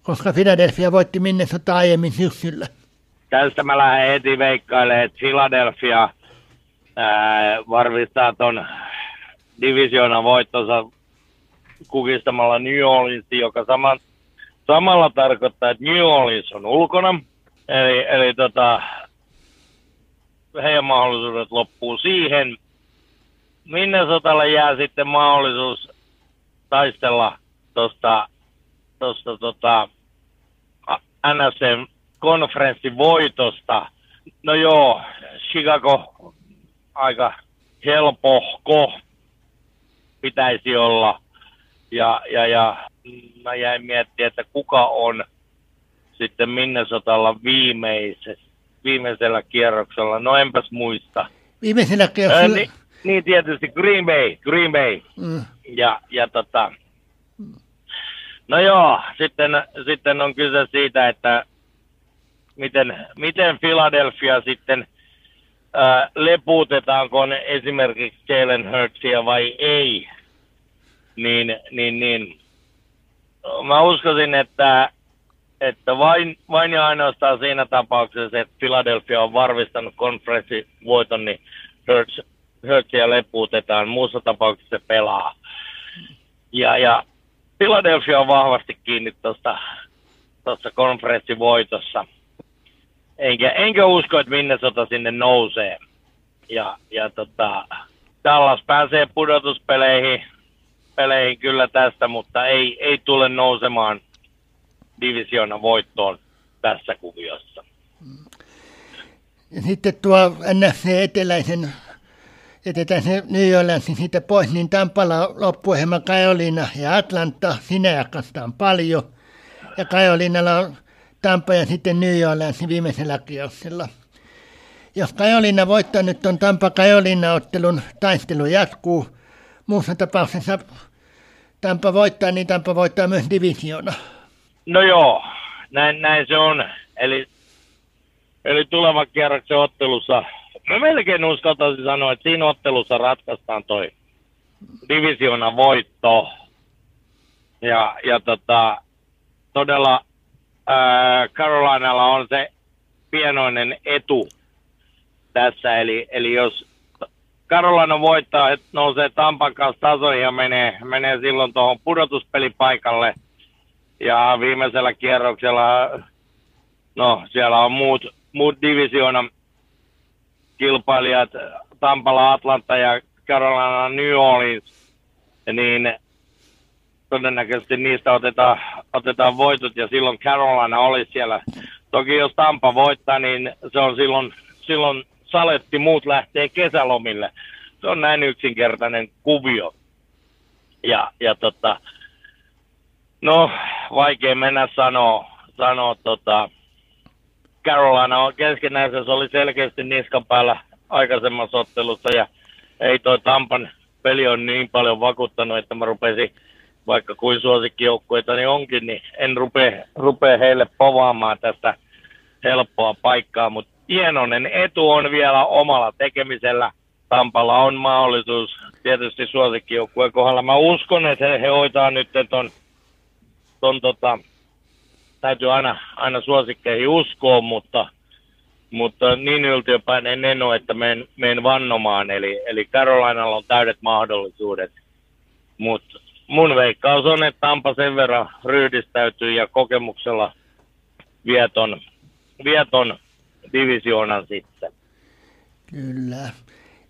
[SPEAKER 1] koska Philadelphia voitti Minnesota aiemmin syksyllä.
[SPEAKER 2] Tästä mä lähden heti veikkailemaan, että Philadelphia ää, varmistaa ton divisioonan voittonsa kukistamalla New Orleansin, joka sama, samalla tarkoittaa, että New Orleans on ulkona. Eli, eli tota, heidän mahdollisuudet loppuu siihen. Minnesotalle jää sitten mahdollisuus taistella tuosta tosta, tota, NSCn konferenssin voitosta. No joo, Chicago aika helpohko pitäisi olla. Ja, ja, ja mä jäin miettimään, että kuka on sitten Minnesotalla viimeisessä, viimeisellä kierroksella. No enpäs muista.
[SPEAKER 1] Viimeisellä kierroksella? Ää,
[SPEAKER 2] niin, niin, tietysti Green Bay, Green Bay. Mm. Ja, ja tota, no joo, sitten, sitten on kyse siitä, että miten, miten Philadelphia sitten ää, lepuutetaanko ne esimerkiksi Jalen Hurtsia vai ei niin, niin, niin mä uskoisin, että, että vain, vain ja ainoastaan siinä tapauksessa, että Philadelphia on varmistanut konferenssivoiton, niin Hurts, Hurtsia lepuutetaan. Muussa tapauksessa se pelaa. Ja, ja Philadelphia on vahvasti kiinni tuossa konferenssivoitossa. Enkä, enkä usko, että Minnesota sinne nousee. Ja, ja tota, Dallas pääsee pudotuspeleihin peleihin kyllä tästä, mutta ei, ei tule nousemaan divisioonan voittoon tässä kuviossa.
[SPEAKER 1] Ja sitten tuo NFC eteläisen, jätetään se New Orleansin siitä pois, niin Tampalla loppuohjelma Kajolina ja Atlanta, sinä jakastaan paljon. Ja Kajolinalla on Tampa ja sitten New Orleansin viimeisellä kierroksella. Jos Kajolina voittaa nyt tuon Tampa Kajolina ottelun, taistelu jatkuu. Muussa tapauksessa Tampa voittaa, niin Tampa voittaa myös divisiona.
[SPEAKER 2] No joo, näin, näin se on. Eli, eli tulevan kierroksen ottelussa, mä melkein uskaltaisin sanoa, että siinä ottelussa ratkaistaan toi divisiona voitto. Ja, ja tota, todella ää, Carolinalla on se pienoinen etu tässä, eli, eli jos Carolina voittaa, että nousee Tampan kanssa tasoihin ja menee, menee silloin tuohon pudotuspelipaikalle. Ja viimeisellä kierroksella, no siellä on muut, muut divisioonan kilpailijat, Tampala, Atlanta ja Carolina, New Orleans, niin todennäköisesti niistä otetaan, otetaan voitot ja silloin Carolina oli siellä. Toki jos Tampa voittaa, niin se on silloin, silloin saletti, muut lähtee kesälomille. Se on näin yksinkertainen kuvio. Ja, ja tota, no, vaikea mennä sanoa, sanoa tota, Carolina on keskenänsä, se oli selkeästi niskan päällä aikaisemmassa ottelussa ja ei toi Tampan peli on niin paljon vakuuttanut, että mä rupesin, vaikka kuin suosikkijoukkueita niin onkin, niin en rupea, rupea heille povaamaan tästä helppoa paikkaa, mutta hienoinen etu on vielä omalla tekemisellä. Tampalla on mahdollisuus tietysti suosikkijoukkueen kohdalla. Mä uskon, että he hoitaa nyt ton, ton tota, täytyy aina, aina suosikkeihin uskoa, mutta, mutta niin yltiöpäinen en ole, että menen, menen vannomaan. Eli, eli Carolinalla on täydet mahdollisuudet. Mutta mun veikkaus on, että Tampa sen verran ryhdistäytyy ja kokemuksella vieton, vieton divisioonan sitten.
[SPEAKER 1] Kyllä.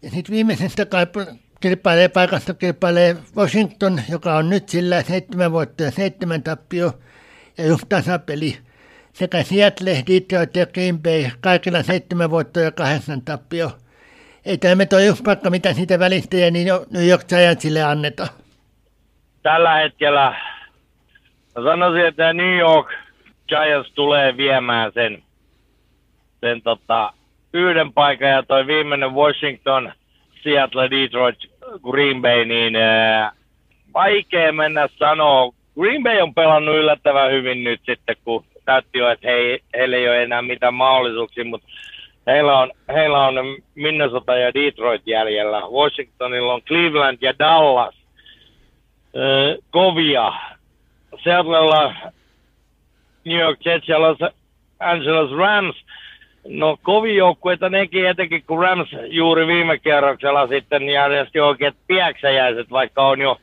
[SPEAKER 1] Ja sitten viimeisestä kilpailee paikasta kilpailee Washington, joka on nyt sillä seitsemän voittoa ja seitsemän tappio ja just tasapeli. Sekä Seattle, Detroit ja Green Bay, kaikilla seitsemän voittoa ja kahdeksan tappio. Ei tämä tuo just paikka, mitä siitä välistä ja niin New York Giantsille anneta.
[SPEAKER 2] Tällä hetkellä mä sanoisin, että New York Giants tulee viemään sen sen tota, yhden paikan ja toi viimeinen Washington, Seattle, Detroit, Green Bay, niin ää, vaikea mennä sanoa. Green Bay on pelannut yllättävän hyvin nyt sitten, kun näytti jo, että he, heillä ei ole enää mitään mahdollisuuksia, mutta heillä on, heillä on Minnesota ja Detroit jäljellä. Washingtonilla on Cleveland ja Dallas ää, kovia. Seattlella New York Jets ja Los Angeles Rams No kovin joukkueita nekin, etenkin kun Rams juuri viime kierroksella sitten järjesti oikeat piäksäjäiset, vaikka on jo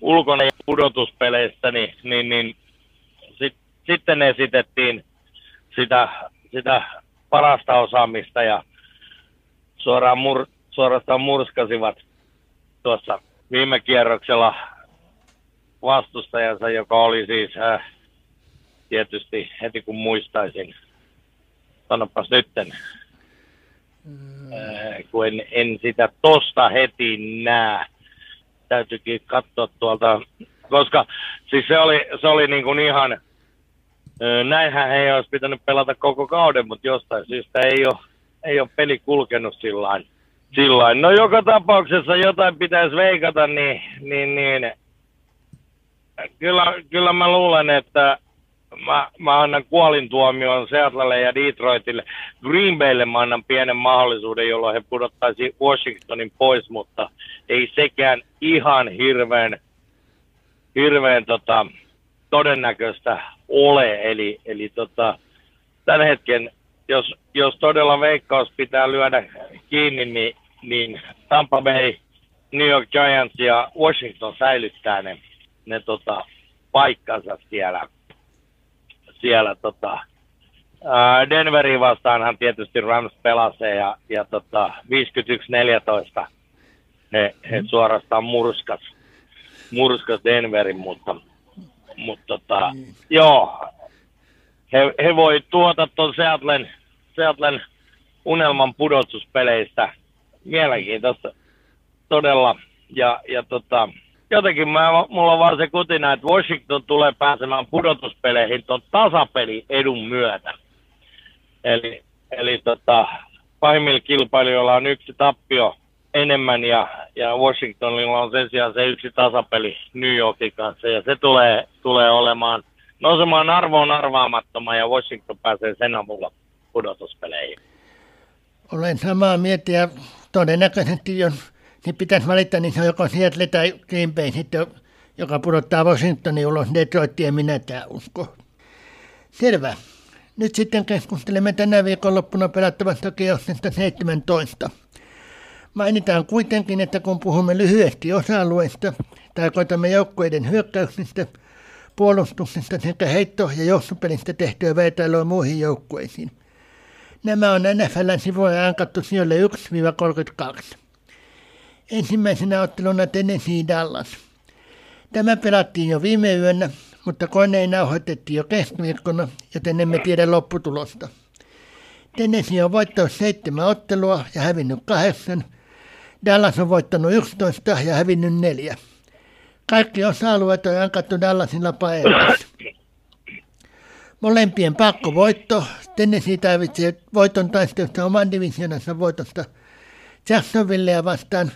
[SPEAKER 2] ulkona pudotuspeleistä, niin, niin, niin sit, sitten esitettiin sitä, sitä parasta osaamista ja suoraan mur, suorastaan murskasivat tuossa viime kierroksella vastustajansa, joka oli siis äh, tietysti heti kun muistaisin sanopas nytten, mm. äh, kun en, en sitä tosta heti näe. Täytyykin katsoa tuolta, koska siis se oli, se oli niin kuin ihan, näinhän ei olisi pitänyt pelata koko kauden, mutta jostain syystä ei ole, ei ole peli kulkenut sillä Sillain. No joka tapauksessa jotain pitäisi veikata, niin, niin, niin kyllä, kyllä mä luulen, että mä, mä annan kuolintuomion Seattlelle ja Detroitille. Green Baylle mä annan pienen mahdollisuuden, jolloin he pudottaisi Washingtonin pois, mutta ei sekään ihan hirveän, hirveän tota, todennäköistä ole. Eli, eli tota, tämän hetken, jos, jos todella veikkaus pitää lyödä kiinni, niin, niin Tampa Bay, New York Giants ja Washington säilyttää ne, ne tota, paikkansa siellä siellä tota, Denveriin vastaanhan tietysti Rams pelasi ja, ja tota, 51-14 he, he mm. suorastaan murskas, murskas Denverin, mutta, mutta tota, mm. joo, he, he voi tuota tuon Seattlen, Seattlen unelman pudotuspeleistä mielenkiintoista todella. Ja, ja tota, jotenkin mä, mulla on vaan se kutina, että Washington tulee pääsemään pudotuspeleihin tuon tasapeli edun myötä. Eli, eli tota, pahimmilla kilpailijoilla on yksi tappio enemmän ja, ja Washingtonilla on sen sijaan se yksi tasapeli New Yorkin kanssa ja se tulee, tulee olemaan nousemaan arvoon arvaamattoman ja Washington pääsee sen avulla pudotuspeleihin.
[SPEAKER 1] Olen samaa mieltä ja todennäköisesti jos niin pitäisi valita, niin se on joko Seattle tai Green Bay sitten, joka pudottaa Washingtonin ulos Detroitia, minä tämä usko. Selvä. Nyt sitten keskustelemme tänä viikonloppuna pelattavasta kierroksesta 17. Mainitaan kuitenkin, että kun puhumme lyhyesti osa-alueista, tarkoitamme joukkueiden hyökkäyksistä, puolustuksesta sekä heitto- ja joustopelistä tehtyä vertailua muihin joukkueisiin. Nämä on NFLn sivuilla ankattu sijoille 1-32. Ensimmäisenä otteluna Tennessee Dallas. Tämä pelattiin jo viime yönä, mutta koneen nauhoitettiin jo keskiviikkona, joten emme tiedä lopputulosta. Tennessee on voittanut seitsemän ottelua ja hävinnyt kahdeksan. Dallas on voittanut 11 ja hävinnyt neljä. Kaikki osa-alueet on jankattu Dallasilla painoissa. Molempien voitto. Tennessee tarvitsee voiton taistelusta oman divisionansa voitosta Jacksonvillea vastaan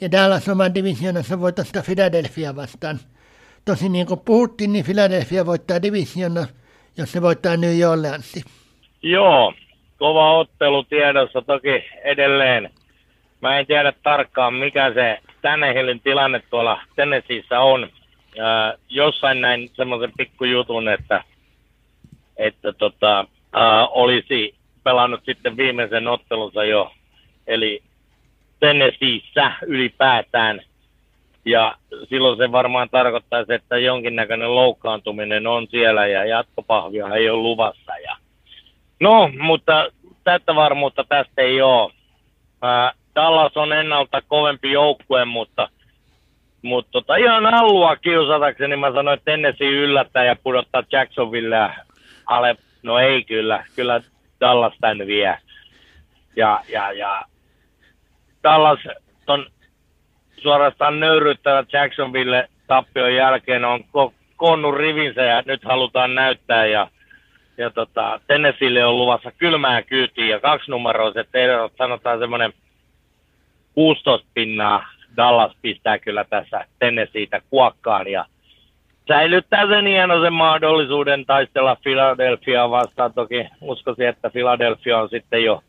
[SPEAKER 1] ja Dallas oman divisionansa voitosta Philadelphia vastaan. Tosin niin kuin puhuttiin, niin Philadelphia voittaa divisiona, jos se voittaa New Orleansi.
[SPEAKER 2] Joo, kova ottelu tiedossa toki edelleen. Mä en tiedä tarkkaan, mikä se Tannehillin tilanne tuolla Tennesseeissä on. Ää, jossain näin semmoisen pikkujutun, että, että tota, ää, olisi pelannut sitten viimeisen ottelunsa jo, eli Tennesseeissä ylipäätään. Ja silloin se varmaan tarkoittaisi, että jonkinnäköinen loukkaantuminen on siellä ja jatkopahvia ei ole luvassa. Ja... No, mutta tätä varmuutta tästä ei ole. Ää, Dallas on ennalta kovempi joukkue, mutta, mutta tota, ihan allua kiusatakseni niin mä sanoin, että Tennessee yllättää ja pudottaa Jacksonville ale. No ei kyllä, kyllä Dallas tän vie. Ja, ja, ja Dallas on suorastaan nöyryttävä Jacksonville tappion jälkeen. On ko- koonnut rivinsä ja nyt halutaan näyttää ja, ja tota, Tennesseelle on luvassa kylmää kyytiä ja kaksi numeroiset erot, sanotaan semmoinen 16 pinnaa. Dallas pistää kyllä tässä Tennesseeitä kuokkaan ja säilyttää sen hienoisen mahdollisuuden taistella Philadelphia vastaan. Toki uskoisin, että Philadelphia on sitten jo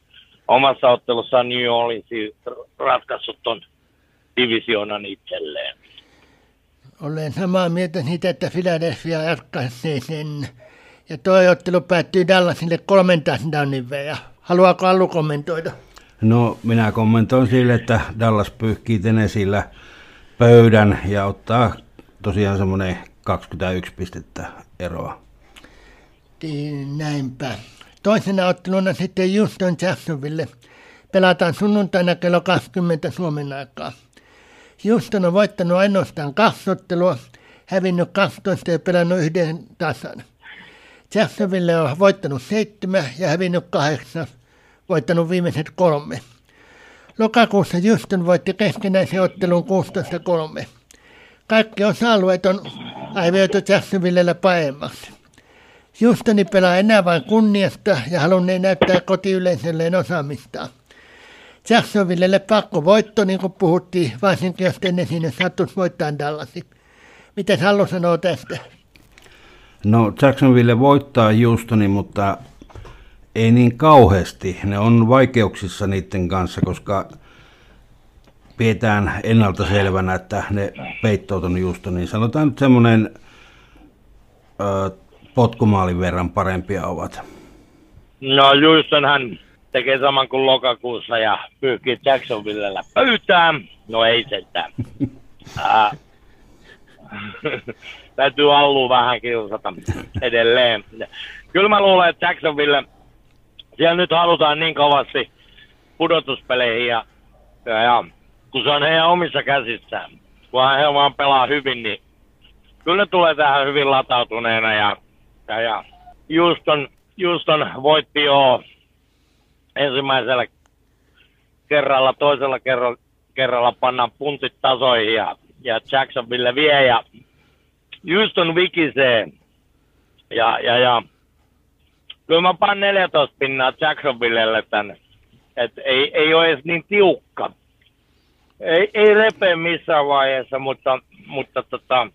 [SPEAKER 2] omassa ottelussaan New Orleansin ratkaissut ton divisioonan itselleen.
[SPEAKER 1] Olen samaa mieltä siitä, että Philadelphia ratkaisee sen. Ja tuo ottelu päättyy Dallasille kolmen touchdownin verran. Haluaako Allu kommentoida?
[SPEAKER 3] No minä kommentoin sille, että Dallas pyyhkii Tenesillä pöydän ja ottaa tosiaan semmoinen 21 pistettä eroa.
[SPEAKER 1] Niin, näinpä. Toisena otteluna sitten Houston Jacksonville. Pelataan sunnuntaina kello 20 Suomen aikaa. Houston on voittanut ainoastaan kaksi ottelua, hävinnyt 12 ja pelannut yhden tasan. Jacksonville on voittanut seitsemän ja hävinnyt kahdeksan voittanut viimeiset kolme. Lokakuussa Houston voitti keskenäisen ottelun 16-3. Kaikki osa-alueet on aivoitu Jacksonvillellä paemmaksi. Houstoni pelaa enää vain kunniasta ja halunneen näyttää kotiyleisölleen osaamistaan. Jacksonvillelle pakko voitto, niin kuin puhuttiin, varsinkin jos ennen sinne sattuisi voittaa Dallasin. Miten Hallu sanoo tästä?
[SPEAKER 3] No Jacksonville voittaa Houstoni, mutta ei niin kauheasti. Ne on vaikeuksissa niiden kanssa, koska pidetään ennalta selvänä, että ne peittoot on just, niin sanotaan nyt semmoinen potkumaalin verran parempia ovat.
[SPEAKER 2] No hän tekee saman kuin lokakuussa ja pyyhkii Jacksonvillellä pöytään. No ei sentään. Täytyy Allu vähän kiusata edelleen. Kyllä mä luulen, että Jacksonville siellä nyt halutaan niin kovasti pudotuspeleihin ja, ja, ja kun se on heidän omissa käsissään, kun he vaan pelaa hyvin, niin kyllä ne tulee tähän hyvin latautuneena ja, ja, ja Houston, Houston voitti jo ensimmäisellä kerralla, toisella kerralla, kerralla pannaan puntit tasoihin ja, ja Jacksonville vie ja Houston vikisee ja, ja, ja kyllä mä panen 14 pinnaa Jacksonvillelle tänne. Et ei, ei ole edes niin tiukka. Ei, ei repe missään vaiheessa, mutta, mutta tota,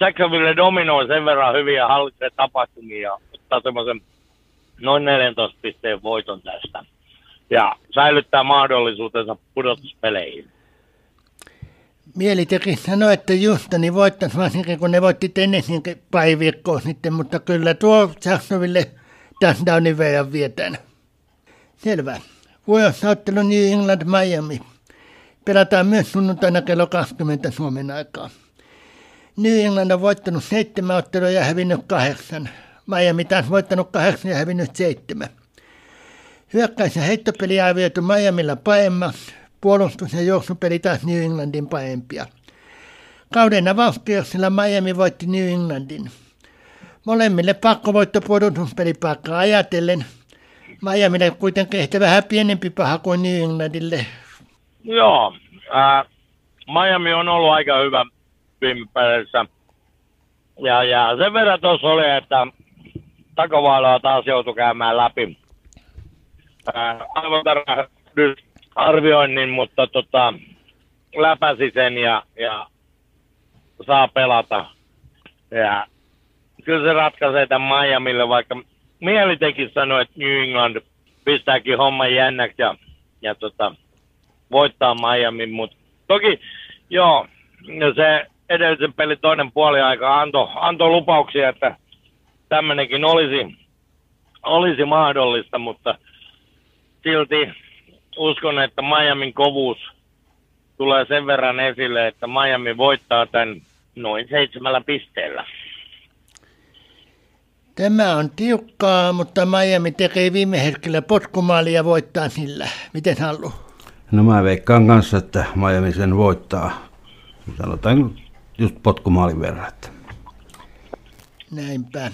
[SPEAKER 2] Jacksonville dominoi sen verran hyvin ja hallitsee tapahtumia ja ottaa semmoisen noin 14 pisteen voiton tästä. Ja säilyttää mahdollisuutensa pudotuspeleihin.
[SPEAKER 1] Mieli teki sanoa, että Justani voittaisi varsinkin, kun ne voitti Tennessin pari viikkoa sitten, mutta kyllä tuo Jacksonville – touchdownin verran vietän. Selvä. Vuorossa ottelu New England Miami. Pelataan myös sunnuntaina kello 20 Suomen aikaa. New England on voittanut seitsemän ottelua ja hävinnyt kahdeksan. Miami taas voittanut kahdeksan ja hävinnyt seitsemän. Hyökkäys- ja heittopeli viety Miamilla paemmaksi. Puolustus- ja juoksupeli taas New Englandin paempia. Kauden avauskierroksella Miami voitti New Englandin. Molemmille pakkovoitto puolustuspelipaikkaa ajatellen. Miamille kuitenkin ehkä vähän pienempi paha kuin New Englandille.
[SPEAKER 2] Joo, äh, Miami on ollut aika hyvä viime. Ja, ja sen verran tuossa oli, että Takovaalaa taas joutui käymään läpi. Äh, aivan arvioinnin, mutta tota, läpäsi sen ja, ja saa pelata. Ja kyllä se ratkaisee tämän Miamille, vaikka mieli teki sanoa, että New England pistääkin homman jännäksi ja, ja tota, voittaa Miami, mutta toki joo, se edellisen pelin toinen puoli aika antoi anto lupauksia, että tämmöinenkin olisi, olisi mahdollista, mutta silti uskon, että Miamin kovuus tulee sen verran esille, että Miami voittaa tämän noin seitsemällä pisteellä.
[SPEAKER 1] Tämä on tiukkaa, mutta Miami tekee viime hetkellä potkumaalia ja voittaa sillä. Miten halu?
[SPEAKER 3] No mä veikkaan kanssa, että Miami sen voittaa. Sanotaan just potkumaalin verran.
[SPEAKER 1] Näinpä.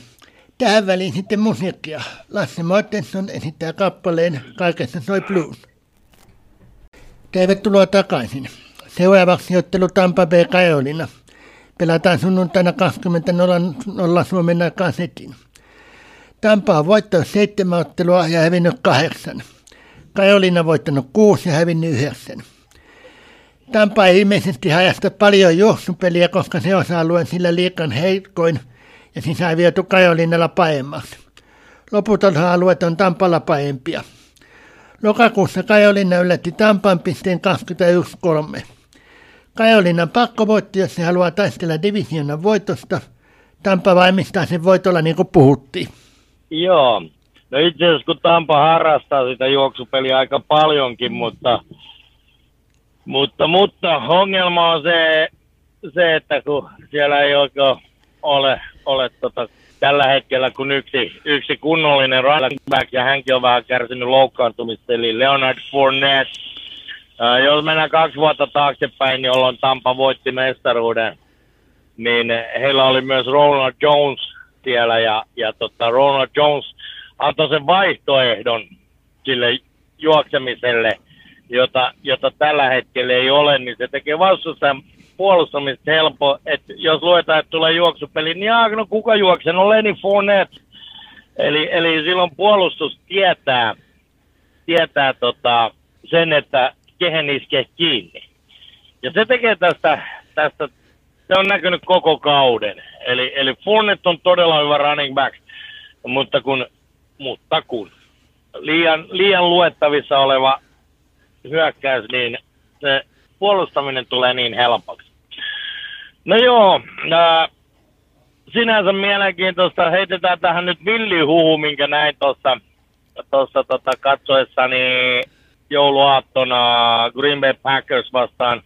[SPEAKER 1] Tähän väliin sitten musiikkia. Lasse Mortenson esittää kappaleen Kaikessa soi blues. Tervetuloa takaisin. Seuraavaksi ottelu Tampa Bay Carolina. Pelataan sunnuntaina 20.00 Suomen aikaan setin. Tampa on voittanut seitsemän ottelua ja hävinnyt kahdeksan. Carolina voittanut kuusi ja hävinnyt yhdeksän. Tampa ei ilmeisesti hajasta paljon juoksupeliä, koska se osa-alueen sillä liikan heikoin ja sisään viety Kajolinalla paemmaksi. Loput osa-alueet on Tampalla paempia. Lokakuussa Kajolina yllätti Tampan pisteen 21-3. Kajolinan pakko voitti, jos se haluaa taistella divisionan voitosta. Tampa vaimistaa sen voitolla niin kuin puhuttiin.
[SPEAKER 2] Joo. No itse asiassa kun Tampa harrastaa sitä juoksupeliä aika paljonkin, mutta, mutta, mutta ongelma on se, se, että kun siellä ei oikein ole, ole tota, tällä hetkellä kun yksi, yksi kunnollinen running back ja hänkin on vähän kärsinyt loukkaantumista, eli Leonard Fournette. Uh, jos mennään kaksi vuotta taaksepäin, jolloin Tampa voitti mestaruuden, niin heillä oli myös Ronald Jones siellä ja, ja tota, Ronald Jones antoi sen vaihtoehdon sille juoksemiselle, jota, jota tällä hetkellä ei ole, niin se tekee vastustajan puolustamista helppo, että jos luetaan, että tulee juoksupeli, niin jaa, no kuka juoksee? No Lenny Fournette. Eli, eli silloin puolustus tietää, tietää tota, sen, että kehen iskee kiinni. Ja se tekee tästä, tästä se on näkynyt koko kauden. Eli, eli Fournette on todella hyvä running back, mutta kun, mutta kun liian, liian luettavissa oleva hyökkäys, niin se puolustaminen tulee niin helpoksi. No joo, ää, sinänsä mielenkiintoista. Heitetään tähän nyt villihuhu, minkä näin tuossa tossa, tota, katsoessani jouluaattona Green Bay Packers vastaan,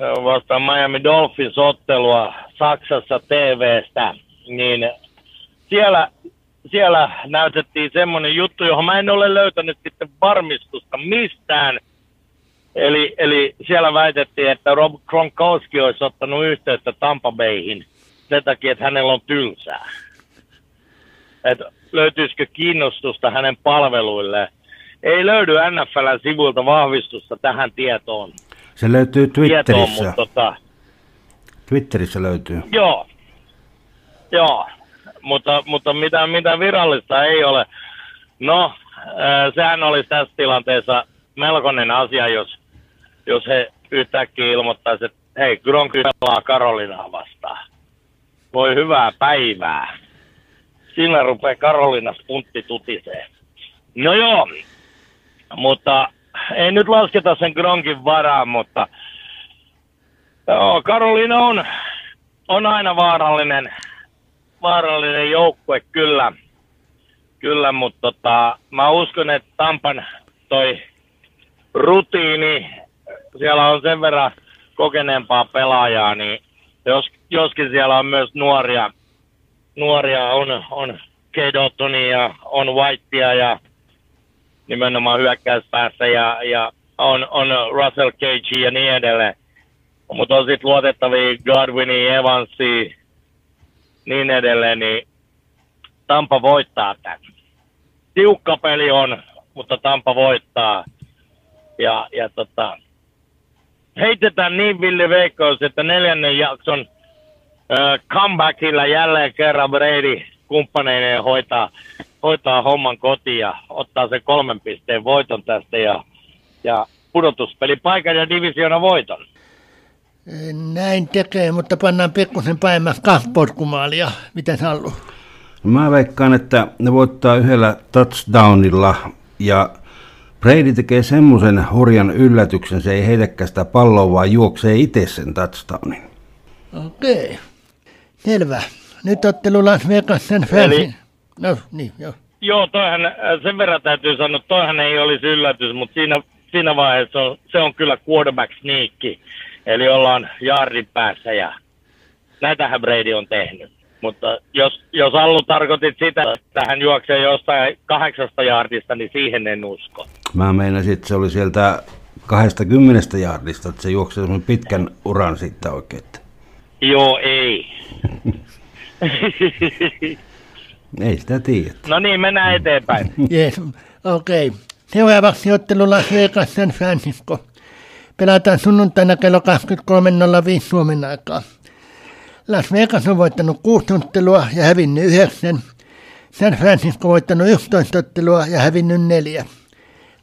[SPEAKER 2] vastaan Miami Dolphins ottelua Saksassa TVstä, niin siellä, siellä näytettiin semmoinen juttu, johon mä en ole löytänyt sitten varmistusta mistään – Eli, eli siellä väitettiin, että Rob Gronkowski olisi ottanut yhteyttä Tampa Bayhin sen takia, että hänellä on tylsää. Et löytyisikö kiinnostusta hänen palveluilleen? Ei löydy NFLn sivuilta vahvistusta tähän tietoon.
[SPEAKER 3] Se löytyy Twitterissä. Tietoon, mutta, tota, Twitterissä löytyy.
[SPEAKER 2] Joo, joo. Mutta, mutta mitä, mitä virallista ei ole. No, äh, sehän olisi tässä tilanteessa melkoinen asia, jos jos he yhtäkkiä ilmoittaisivat, että hei, Gronk pelaa Karolinaa vastaan. Voi hyvää päivää. Sillä rupeaa Karolinas puntti tutisee. No joo, mutta ei nyt lasketa sen Gronkin varaan, mutta joo, Karolina on, on aina vaarallinen, vaarallinen joukkue kyllä. Kyllä, mutta tota, mä uskon, että Tampan toi rutiini siellä on sen verran kokeneempaa pelaajaa, niin jos, joskin siellä on myös nuoria, nuoria on, on ja on Whitea ja nimenomaan hyökkäyspäässä ja, ja on, on Russell Cage ja niin edelleen. Mutta on sitten luotettavia Godwini, Evansi, niin edelleen, niin Tampa voittaa tämän. Tiukka peli on, mutta Tampa voittaa. Ja, ja tota, heitetään niin villi veikkaus, että neljännen jakson äh, comebackilla jälleen kerran Brady kumppaneineen hoitaa, hoitaa homman kotiin ja ottaa sen kolmen pisteen voiton tästä ja, ja pudotuspelipaikan ja divisiona voiton.
[SPEAKER 1] Näin tekee, mutta pannaan pikkusen päivän kahporkumaalia. Miten haluaa?
[SPEAKER 3] Mä veikkaan, että ne voittaa yhdellä touchdownilla ja Brady tekee semmoisen hurjan yllätyksen, se ei heitäkään sitä palloa, vaan juoksee itse sen touchdownin.
[SPEAKER 1] Okei, selvä. Nyt ottelu Las Vegas sen Eli... No niin, joo.
[SPEAKER 2] Joo, toihan, sen verran täytyy sanoa, että toihan ei olisi yllätys, mutta siinä, siinä vaiheessa on, se on kyllä quarterback sneakki. Eli ollaan jaardin päässä ja näitähän Brady on tehnyt. Mutta jos, jos Allu tarkoitit sitä, että hän juoksee jostain kahdeksasta jaardista, niin siihen en usko.
[SPEAKER 3] Mä meinasin, että se oli sieltä 20 jaardista, että se juoksee pitkän uran sitten oikein.
[SPEAKER 2] Joo, ei.
[SPEAKER 3] ei sitä tiedä.
[SPEAKER 2] No niin, mennään eteenpäin.
[SPEAKER 1] Yes, okei. Okay. Seuraavaksi ottelu Las Vegas San Francisco. Pelataan sunnuntaina kello 23.05 Suomen aikaa. Las Vegas on voittanut kuusi ottelua ja hävinnyt yhdeksän. San Francisco voittanut 11 ottelua ja hävinnyt neljä.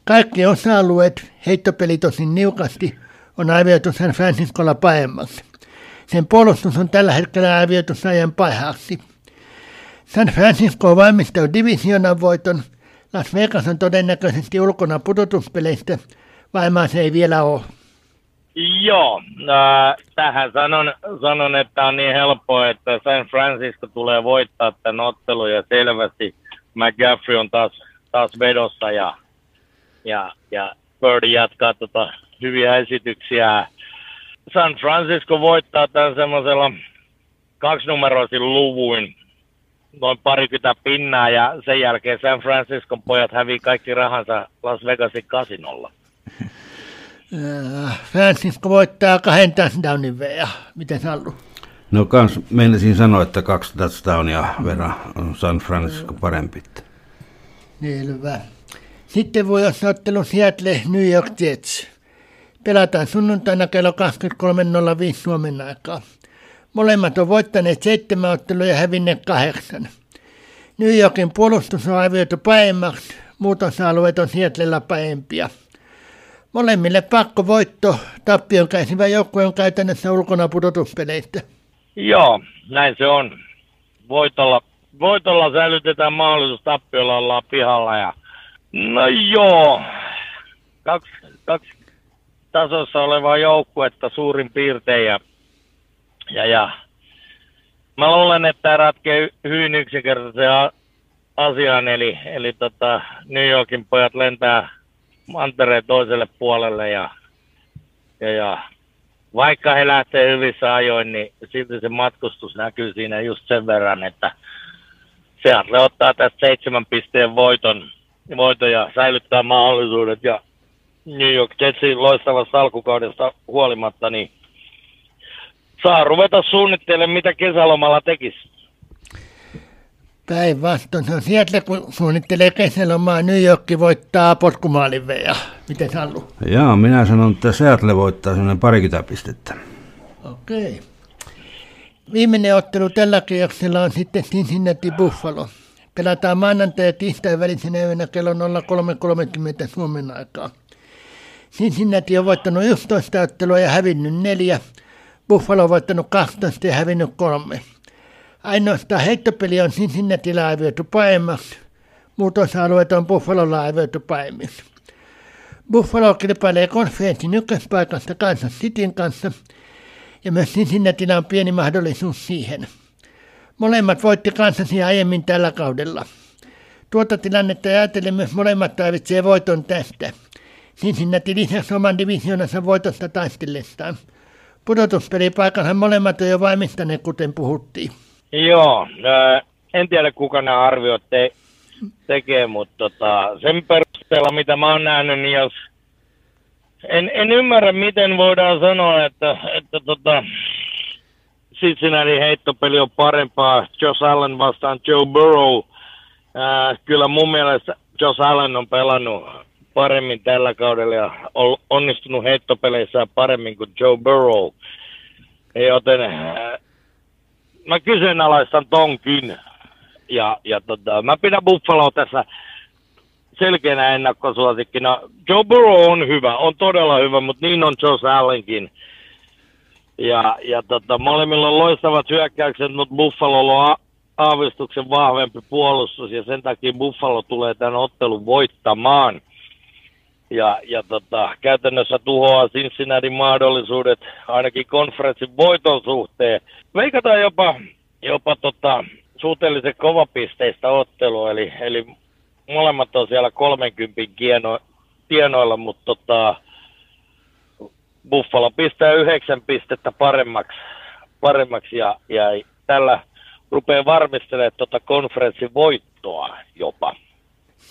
[SPEAKER 1] Kaikki osa-alueet, heittopeli tosin niukasti, on arvioitu San Franciscolla paremmaksi. Sen puolustus on tällä hetkellä arvioitu sarjan parhaaksi. San Francisco on valmistellut divisionan voiton. Las Vegas on todennäköisesti ulkona pudotuspeleistä, vaikka se ei vielä ole.
[SPEAKER 2] Joo, äh, tähän sanon, sanon, että on niin helppoa, että San Francisco tulee voittaa tämän ottelun ja selvästi McGaffrey on taas, taas vedossa ja, ja, ja Bird jatkaa tota hyviä esityksiä. San Francisco voittaa tämän semmoisella kaksinumeroisin luvuin, noin parikymmentä pinnaa ja sen jälkeen San Francisco pojat hävii kaikki rahansa Las Vegasin kasinolla.
[SPEAKER 1] Äh, Francisco voittaa kahden touchdownin veja. Miten Sallu?
[SPEAKER 3] No kans meinasin sanoa, että kaksi touchdownia verran on San Francisco parempi.
[SPEAKER 1] Selvä. Sitten voi olla ottelu Seattle New York Jets. Pelataan sunnuntaina kello 23.05 Suomen aikaa. Molemmat on voittaneet seitsemän ottelua ja hävinneet kahdeksan. New Yorkin puolustus on arvioitu paremmaksi, muut osa-alueet on Seattlella parempia. Molemmille pakko voitto. Tappion käsivä joukkue on käytännössä ulkona pudotuspeleistä.
[SPEAKER 2] Joo, näin se on. Voitolla, voitolla säilytetään mahdollisuus, tappiolla ollaan pihalla. Ja... No joo, kaksi, kaksi tasossa olevaa joukkuetta suurin piirtein. Ja, ja, ja mä luulen, että tämä ratkee hyvin yksinkertaisen asian, eli, eli tota, New Yorkin pojat lentää mantereen toiselle puolelle ja, ja, ja vaikka he lähtee hyvissä ajoin, niin silti se matkustus näkyy siinä just sen verran, että Seattle ottaa tästä seitsemän pisteen voiton, voiton ja säilyttää mahdollisuudet ja New York Jetsin loistavasta alkukaudesta huolimatta, niin saa ruveta suunnittelemaan, mitä kesälomalla tekisi.
[SPEAKER 1] Päinvastoin. Se on sieltä, kun suunnittelee kesälomaa, New York voittaa potkumaalin veja. Miten Sallu?
[SPEAKER 3] Joo, minä sanon, että Seattle voittaa sellainen parikymmentä pistettä.
[SPEAKER 1] Okei. Okay. Viimeinen ottelu tällä kierroksella on sitten Cincinnati Buffalo. Pelataan maanantai- ja tiistai välisenä yönä kello 03.30 Suomen aikaa. Cincinnati on voittanut 11 ottelua ja hävinnyt neljä. Buffalo on voittanut 12 ja hävinnyt kolme. Ainoastaan heittopeli on Cincinnatilla arvioitu paremmaksi. Muut osa-alueet on Buffalolla arvioitu paremmiksi. Buffalo kilpailee konferenssin ykköspaikasta Kansas Cityn kanssa, ja myös Cincinnatilla on pieni mahdollisuus siihen. Molemmat voitti Kansasia aiemmin tällä kaudella. Tuota tilannetta ajatellen myös molemmat tarvitsee voiton tästä. Cincinnati lisäsi oman divisioonansa voitosta taistellestaan. Pudotuspelipaikallahan molemmat on jo valmistaneet, kuten puhuttiin.
[SPEAKER 2] Joo, en tiedä kuka nämä arviot te- tekee, mutta tota, sen perusteella mitä mä oon nähnyt, niin jos en, en ymmärrä, miten voidaan sanoa, että, että tota, Cincinnati heittopeli on parempaa Josh Allen vastaan Joe Burrow. Ää, kyllä mun mielestä Josh Allen on pelannut paremmin tällä kaudella ja onnistunut heittopeleissä paremmin kuin Joe Burrow. Joten ää, mä kyseenalaistan tonkin. Ja, ja tota, mä pidän Buffalo tässä selkeänä ennakkosuosikkina. Joe Burrow on hyvä, on todella hyvä, mutta niin on Josh Allenkin. Ja, ja tota, molemmilla on loistavat hyökkäykset, mutta Buffalo on aavistuksen vahvempi puolustus ja sen takia Buffalo tulee tämän ottelun voittamaan. Ja, ja tota, käytännössä tuhoaa Cincinnati mahdollisuudet ainakin konferenssin voiton suhteen. Veikataan jopa, jopa tota, suhteellisen kovapisteistä ottelua, eli, eli molemmat on siellä 30 kieno, tienoilla, mutta tota, Buffalo pistää yhdeksän pistettä paremmaksi, paremmaksi ja, ja tällä rupeaa varmistelemaan tuota konferenssin voittoa jopa.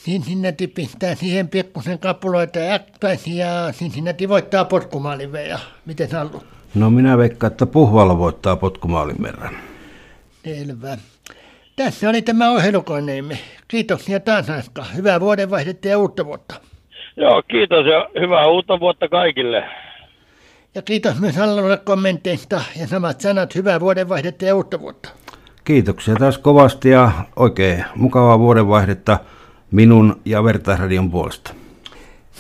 [SPEAKER 1] Cincinnati pistää siihen pikkusen kapuloita äkkäisi ja Cincinnati voittaa potkumaalin ja miten Allu?
[SPEAKER 3] No minä veikkaan, että Puhvalo voittaa potkumaalin verran.
[SPEAKER 1] Selvä. Tässä oli tämä ohjelukoneimme. Kiitoksia taas Aska. Hyvää vuodenvaihdetta ja uutta vuotta.
[SPEAKER 2] Joo, kiitos ja hyvää uutta vuotta kaikille.
[SPEAKER 1] Ja kiitos myös Hallulle kommenteista ja samat sanat. Hyvää vuodenvaihdetta ja uutta vuotta.
[SPEAKER 3] Kiitoksia taas kovasti ja oikein mukavaa vuodenvaihdetta minun ja Vertaisradion puolesta.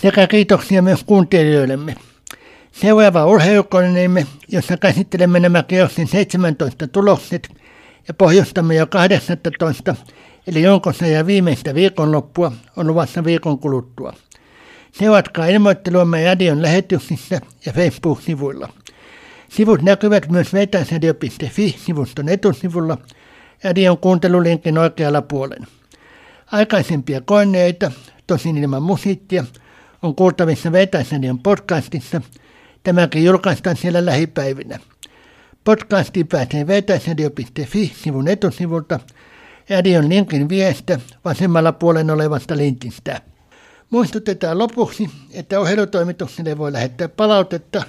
[SPEAKER 1] Sekä kiitoksia myös kuuntelijoillemme. Seuraava urheilukoneemme, jossa käsittelemme nämä kierroksen 17 tulokset ja pohjustamme jo 18, eli jonkossa ja viimeistä viikonloppua on luvassa viikon kuluttua. Seuratkaa ilmoitteluamme radion lähetyksissä ja Facebook-sivuilla. Sivut näkyvät myös vetäisradio.fi-sivuston etusivulla radion kuuntelulinkin oikealla puolella. Aikaisempia koneita, tosin ilman musiikkia, on kuultavissa Vetäisradion podcastissa. Tämäkin julkaistaan siellä lähipäivinä. Podcastiin pääsee vetäisradio.fi-sivun etusivulta radion linkin viestä vasemmalla puolen olevasta linkistä. Muistutetaan lopuksi, että ohjelutoimitukselle voi lähettää palautetta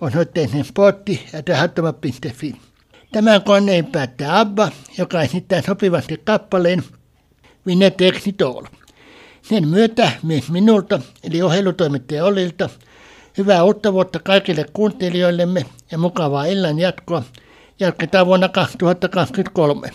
[SPEAKER 1] osoitteeseen sportti Tämän koneen päättää Abba, joka esittää sopivasti kappaleen Vinne Exitol. Sen myötä myös minulta, eli ohjelutoimittaja Ollilta, hyvää uutta vuotta kaikille kuuntelijoillemme ja mukavaa illan jatkoa. Jatketaan vuonna 2023.